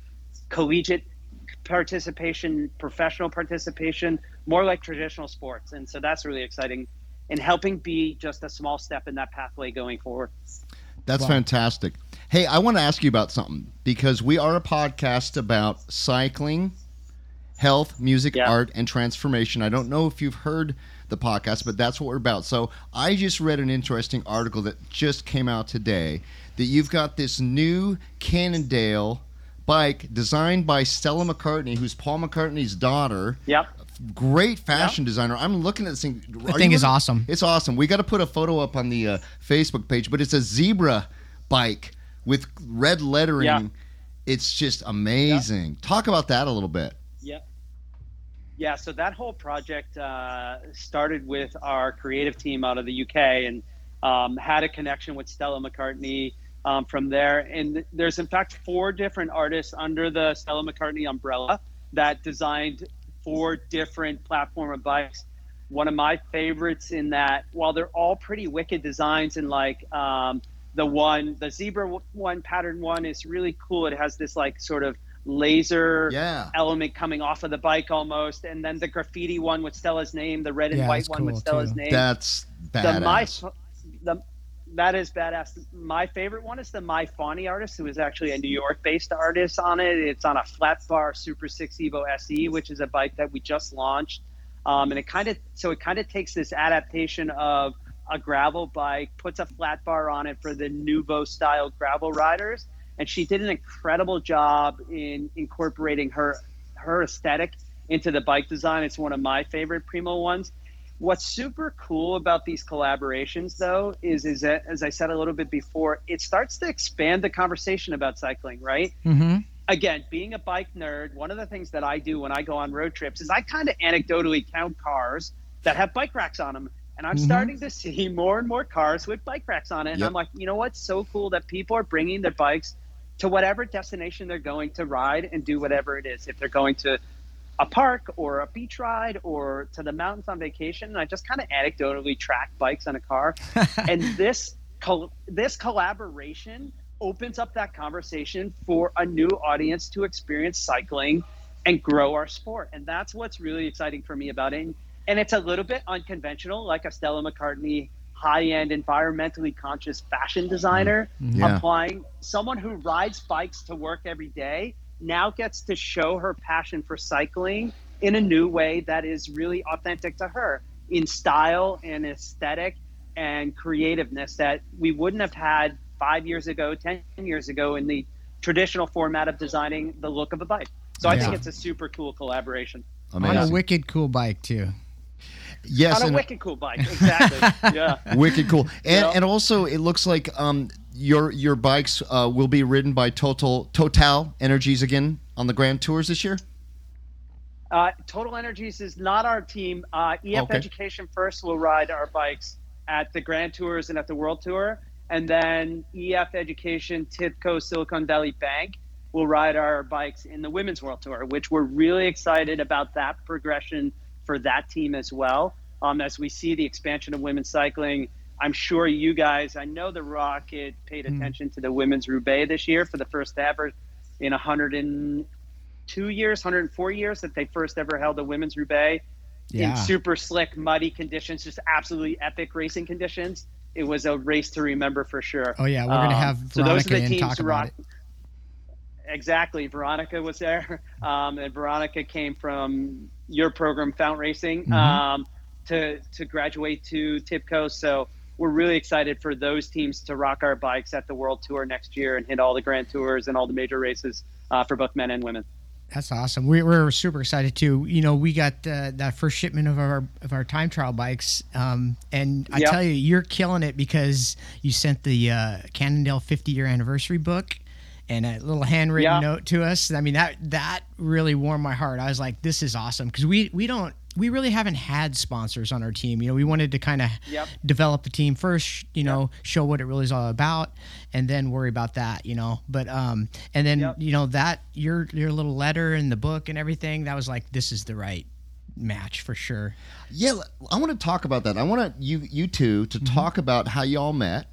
Speaker 4: collegiate participation professional participation more like traditional sports. And so that's really exciting and helping be just a small step in that pathway going forward
Speaker 2: That's
Speaker 3: Wow.
Speaker 2: fantastic. Hey, I want to ask you about something because we are a podcast about cycling, health, music,
Speaker 4: Yeah.
Speaker 2: art, and transformation. I don't know if you've heard the podcast, but that's what we're about. So I just read an interesting article that just came out today that you've got this new Cannondale bike designed by Stella McCartney, who's Paul McCartney's daughter.
Speaker 4: yep
Speaker 2: Great fashion designer. I'm looking at this thing.
Speaker 3: The thing is awesome.
Speaker 2: It's awesome. We got to put a photo up on the uh, Facebook page, but it's a zebra bike with red lettering.
Speaker 4: Yeah.
Speaker 2: It's just amazing. Talk about that a little bit.
Speaker 4: Yeah. Yeah, so that whole project uh, started with our creative team out of the UK and um, had a connection with Stella McCartney um, from there. And there's, in fact, four different artists under the Stella McCartney umbrella that designed four different platform of bikes. One of my favorites in that, while they're all pretty wicked designs and like um, the one, the zebra one, pattern one is really cool. It has this like sort of laser
Speaker 2: Yeah.
Speaker 4: element coming off of the bike almost, and then the graffiti one with Stella's name, the red and
Speaker 3: Yeah,
Speaker 4: white one with Stella's
Speaker 3: too.
Speaker 4: name.
Speaker 2: That's
Speaker 4: the my
Speaker 2: badass.
Speaker 4: the that is badass. My favorite one is the My Fawny artist, who is actually a New York-based artist on it. It's on a flat bar Super Six Evo SE, which is a bike that we just launched. Um, and it kind of so it kind of takes this adaptation of a gravel bike, puts a flat bar on it for the Nouveau style gravel riders, and she did an incredible job in incorporating her her aesthetic into the bike design. It's one of my favorite Primo ones. What's super cool about these collaborations, though, is is that as I said a little bit before, it starts to expand the conversation about cycling, right?
Speaker 3: mm-hmm.
Speaker 4: again, being a bike nerd, one of the things that I do when I go on road trips is I kind of anecdotally count cars that have bike racks on them. And I'm
Speaker 3: Mhm.
Speaker 4: starting to see [laughs] more and more cars with bike racks on it. And
Speaker 2: Yep.
Speaker 4: I'm like, you know what's so cool that people are bringing their bikes to whatever destination they're going to ride and do whatever it is. If they're going to a park or a beach ride or to the mountains on vacation, and I just kind of anecdotally track bikes on a car. [laughs] And this col- this collaboration opens up that conversation for a new audience to experience cycling and grow our sport. And that's what's really exciting for me about it. And it's a little bit unconventional like a stella mccartney high-end environmentally conscious fashion designer mm-hmm.
Speaker 2: Yeah.
Speaker 4: applying someone who rides bikes to work every day now gets to show her passion for cycling in a new way that is really authentic to her in style and aesthetic and creativeness that we wouldn't have had five years ago, 10 years ago in the traditional format of designing the look of a bike. So I think it's a super cool collaboration.
Speaker 3: On a wicked cool bike too.
Speaker 2: yes,
Speaker 4: On a wicked cool bike, exactly. [laughs] yeah.
Speaker 2: wicked cool. And
Speaker 4: Yeah.
Speaker 2: and also it looks like um your your bikes uh, will be ridden by Total Total Energies again on the Grand Tours this year.
Speaker 4: Uh, Total Energies is not our team. Uh, EF
Speaker 2: Okay.
Speaker 4: Education first will ride our bikes at the Grand Tours and at the World Tour, and then EF Education, Tibco, Silicon Valley Bank, will ride our bikes in the Women's World Tour, which we're really excited about that progression for that team as well. Um, as we see the expansion of women's cycling, I'm sure you guys, I know the Rocket paid attention to the Women's Roubaix this year for the first ever in 102 years, 104 years that they first ever held a Women's Roubaix
Speaker 3: Yeah.
Speaker 4: in super slick, muddy conditions, just absolutely epic racing conditions. It was a race to remember for sure.
Speaker 3: Oh yeah, we're gonna
Speaker 4: Um,
Speaker 3: have
Speaker 4: so those are
Speaker 3: Veronica
Speaker 4: the teams
Speaker 3: talk about it.
Speaker 4: Exactly, Veronica was there, [laughs] um, and Veronica came from your program, Fount Racing,
Speaker 3: Mhm.
Speaker 4: um, to to graduate to Tibco. So we're really excited for those teams to rock our bikes at the World Tour next year and hit all the Grand Tours and all the major races uh, for both men and women.
Speaker 3: That's awesome. We, we're super excited too. You know, we got uh, that first shipment of our of our time trial bikes, um, and I
Speaker 4: Yep.
Speaker 3: tell you, you're killing it because you sent the uh, Cannondale 50 year anniversary book and a little handwritten
Speaker 4: Yeah.
Speaker 3: note to us. I mean that that really warmed my heart. I was like, this is awesome because we we don't we really haven't had sponsors on our team. You know, we wanted to kind of
Speaker 4: Yep.
Speaker 3: develop the team first, you know, show what it really is all about, and then worry about that, you know. But um, and then
Speaker 4: Yep.
Speaker 3: you know that your your little letter and the book and everything that was like this is the right match for sure.
Speaker 2: Yeah, I want to talk about that. I want to you you two to talk about how y'all met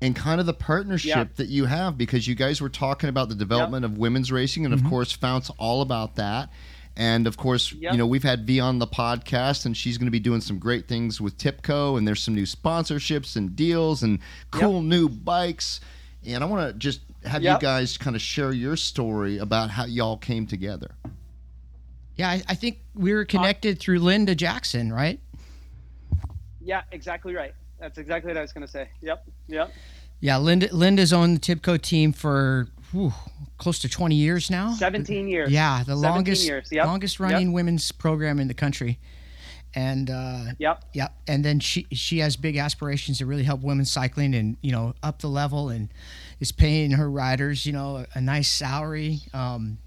Speaker 2: and kind of the partnership
Speaker 4: Yeah.
Speaker 2: that you have because you guys were talking about the development of women's racing and of course Fount's all about that. And of course,
Speaker 4: Yep.
Speaker 2: you know, we've had V on the podcast and she's going to be doing some great things with Tibco and there's some new sponsorships and deals and cool new bikes. And I want to just have
Speaker 4: Yep.
Speaker 2: you guys kind of share your story about how y'all came together.
Speaker 3: Yeah, I, I think we were connected uh, through Linda Jackson, right?
Speaker 4: Yeah, exactly right. That's exactly what I was going to say. Yep, yep.
Speaker 3: Yeah, Linda Linda's on the Tibco team for whew, close to 20 years now.
Speaker 4: 17 years.
Speaker 3: Yeah, the longest
Speaker 4: years, yep,
Speaker 3: longest
Speaker 4: yep.
Speaker 3: running women's program in the country. And uh,
Speaker 4: Yep.
Speaker 3: yeah, and then she she has big aspirations to really help women's cycling and you know up the level and is paying her riders you know a, a nice salary. Um,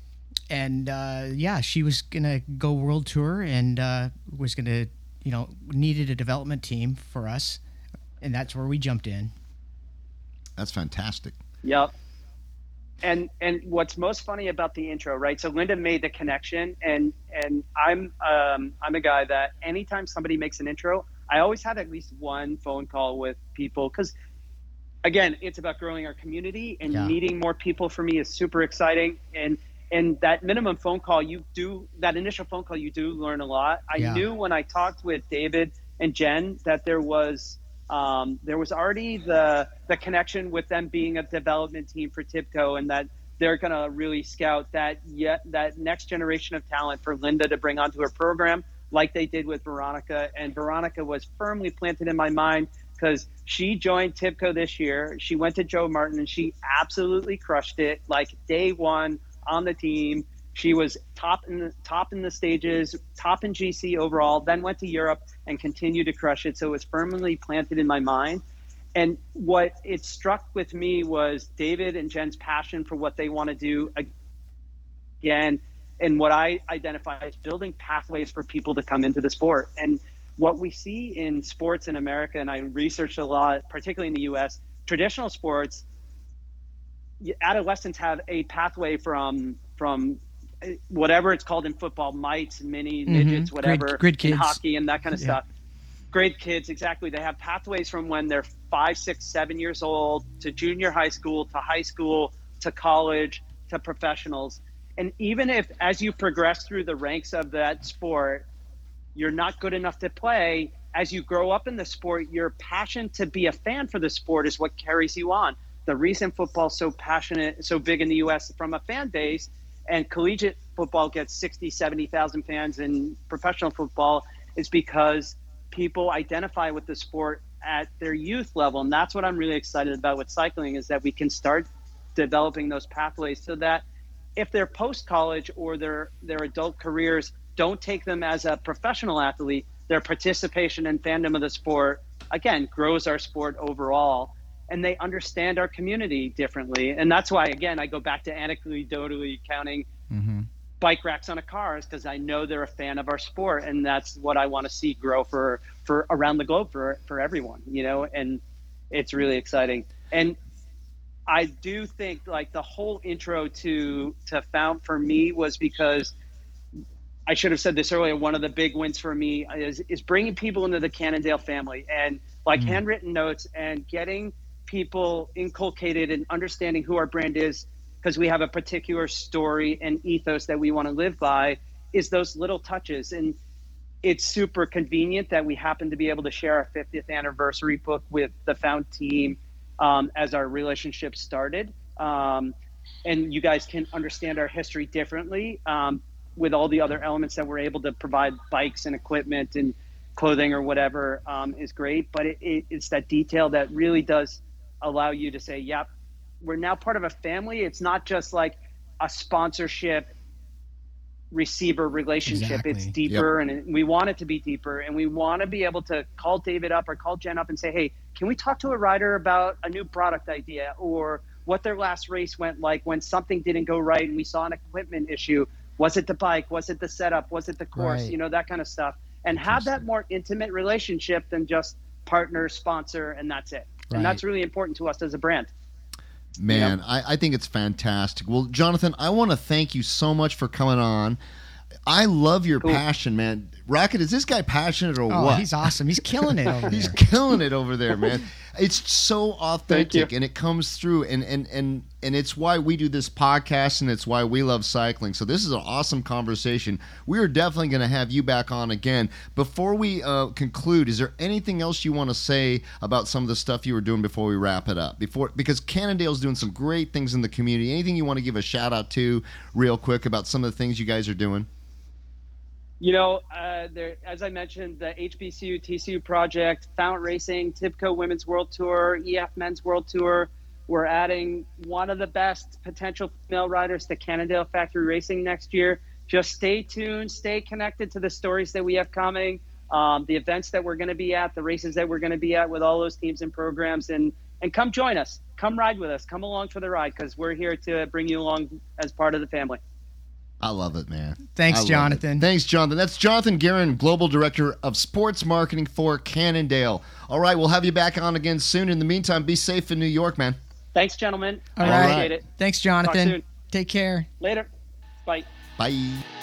Speaker 3: and uh, yeah, she was gonna go world tour and uh, was gonna you know needed a development team for us, and that's where we jumped in.
Speaker 2: That's fantastic.
Speaker 4: Yep. And and what's most funny about the intro, right? So Linda made the connection, and and I'm um, I'm a guy that anytime somebody makes an intro, I always have at least one phone call with people because, again, it's about growing our community and
Speaker 3: Yeah.
Speaker 4: meeting more people. For me, is super exciting, and and that minimum phone call, you do that initial phone call, you do learn a lot. I
Speaker 3: Yeah.
Speaker 4: knew when I talked with David and Jen that there was um, there was already the the connection with them being a development team for Tibco, and that they're going to really scout that yet that next generation of talent for Linda to bring onto her program, like they did with Veronica. And Veronica was firmly planted in my mind because she joined Tibco this year. She went to Joe Martin, and she absolutely crushed it. Like day one on the team, she was top in the top in the stages, top in GC overall. Then went to Europe and continued to crush it. So it was firmly planted in my mind. And what it struck with me was David and Jen's passion for what they want to do again, and what I identify as building pathways for people to come into the sport. And what we see in sports in America, and I researched a lot, particularly in the U.S., traditional sports, adolescents have a pathway from from whatever it's called in football, mites, mini, midgets,
Speaker 3: Mm-hmm. Grid-
Speaker 4: whatever,
Speaker 3: grid
Speaker 4: in
Speaker 3: kids.
Speaker 4: hockey and that kind of
Speaker 3: Yeah.
Speaker 4: stuff. Grade kids, exactly. They have pathways from when they're five, six, seven years old to junior high school to high school to college to professionals. And even if, as you progress through the ranks of that sport, you're not good enough to play, as you grow up in the sport, your passion to be a fan for the sport is what carries you on. The reason football's so passionate, so big in the U.S. from a fan base, and collegiate football gets 60, 70,000 fans, and professional football is because people identify with the sport at their youth level. And that's what I'm really excited about with cycling is that we can start developing those pathways so that if they're post college or their their adult careers don't take them as a professional athlete, their participation and fandom of the sport again grows our sport overall and they understand our community differently. And that's why again I go back to anecdotally counting mm-hmm. bike racks on a car is because I know they're a fan of our sport and that's what I want to see grow for for around the globe for for everyone, you know, and it's really exciting. And I do think like the whole intro to to Fount for me was because I should have said this earlier. One of the big wins for me is is bringing people into the Cannondale family and like mm-hmm. handwritten notes and getting people inculcated in understanding who our brand is because we have a particular story and ethos that we want to live by is those little touches. And it's super convenient that we happen to be able to share our 50th anniversary book with the Fount team um, as our relationship started. Um, and you guys can understand our history differently um, with all the other elements that we're able to provide bikes and equipment and clothing or whatever um, is great. But it, it, it's that detail that really does allow you to say yep we're now part of a family. It's not just like a sponsorship receiver relationship. It's
Speaker 3: Exactly.
Speaker 4: deeper and we want it to be deeper and we want to be able to call david up or call jen up and say hey can we talk to a rider about a new product idea or what their last race went like when something didn't go right and we saw an equipment issue? Was it the bike? Was it the setup? Was it the course?
Speaker 3: Right.
Speaker 4: you know that kind of stuff. And have that more intimate relationship than just partner sponsor and that's it
Speaker 3: Right.
Speaker 4: and that's really important to us as a brand
Speaker 2: Man, I, I think it's fantastic. Well, Jonathan, I want to thank you so much for coming on. I love your
Speaker 4: Cool.
Speaker 2: passion, man. Rocket, is this guy passionate or
Speaker 3: Oh,
Speaker 2: what?
Speaker 3: he's awesome. He's killing it over [laughs]
Speaker 2: He's
Speaker 3: there.
Speaker 2: killing it over there, man. [laughs] It's so authentic and it comes through and and and and it's why we do this podcast and it's why we love cycling. So this is an awesome conversation. We are definitely going to have you back on again. Before we uh, conclude, is there anything else you want to say about some of the stuff you were doing before we wrap it up? Before because Cannondale's doing some great things in the community. Anything you want to give a shout out to real quick about some of the things you guys are doing?
Speaker 4: You know, uh, there, as I mentioned, the HBCU TCU project, Fount Racing, Tibco Women's World Tour, EF Men's World Tour. We're adding one of the best potential female riders to Cannondale Factory Racing next year. Just stay tuned, stay connected to the stories that we have coming, um, the events that we're going to be at, the races that we're going to be at with all those teams and programs, and and come join us, come ride with us, come along for the ride because we're here to bring you along as part of the family.
Speaker 2: I love it, man.
Speaker 3: Thanks,
Speaker 2: I.
Speaker 3: Jonathan.
Speaker 2: Thanks, Jonathan. That's Jonathan Guerin, Global Director of Sports Marketing for Cannondale. All right, we'll have you back on again soon. In the meantime, be safe in New York, man.
Speaker 4: Thanks, gentlemen.
Speaker 3: All
Speaker 4: I
Speaker 3: right.
Speaker 4: appreciate it.
Speaker 3: Thanks,
Speaker 4: Talk
Speaker 3: Jonathan.
Speaker 4: soon.
Speaker 3: Take care.
Speaker 4: Later. Bye.
Speaker 2: Bye.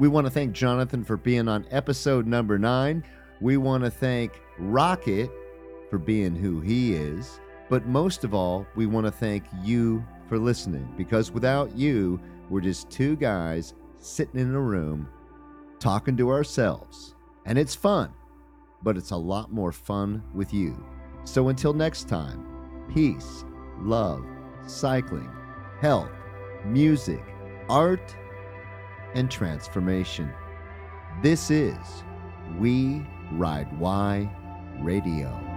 Speaker 2: We want to thank Jonathan for being on episode number nine. We want to thank Rocket for being who he is. But most of all, we want to thank you for listening because without you, we're just two guys sitting in a room talking to ourselves. And it's fun, but it's a lot more fun with you. So until next time, peace, love, cycling, health, music, art, and transformation. This is We Ride Y Radio.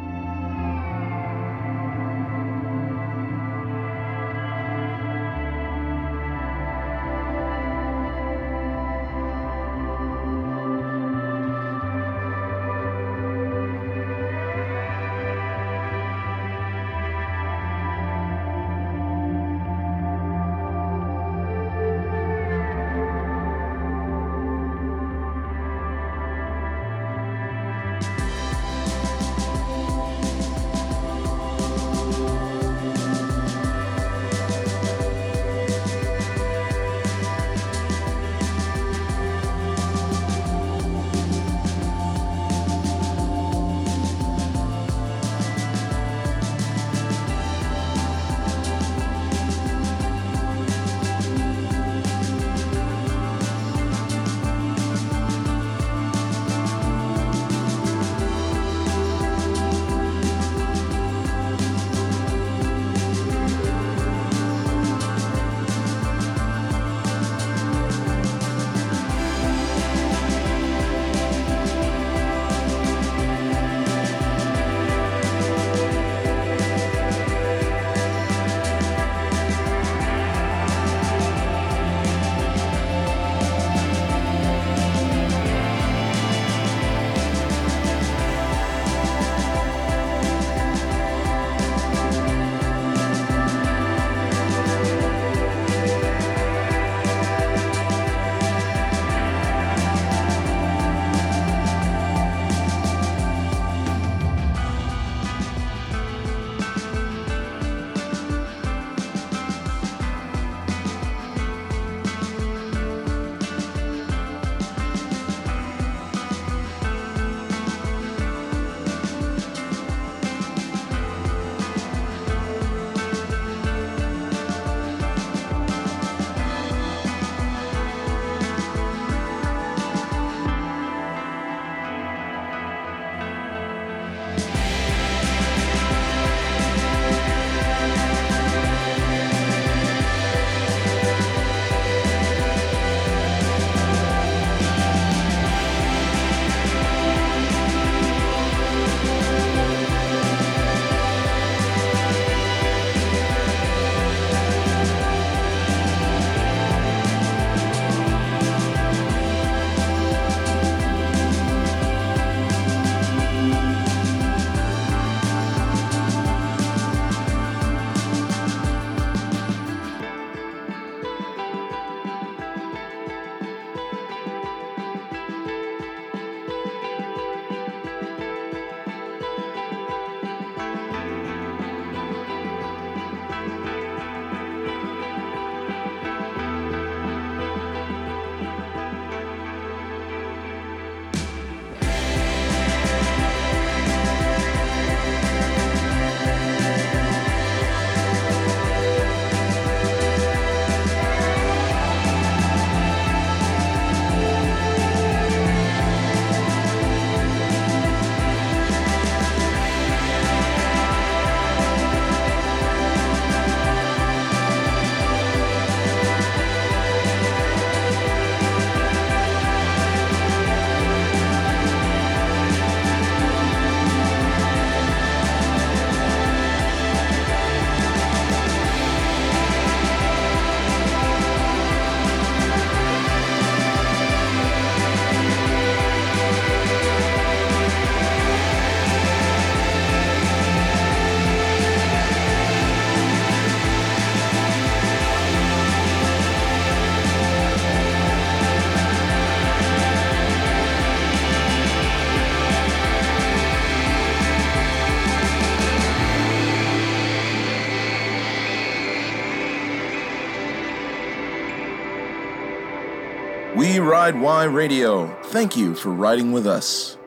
Speaker 1: Ride Y Radio. Thank you for riding with us.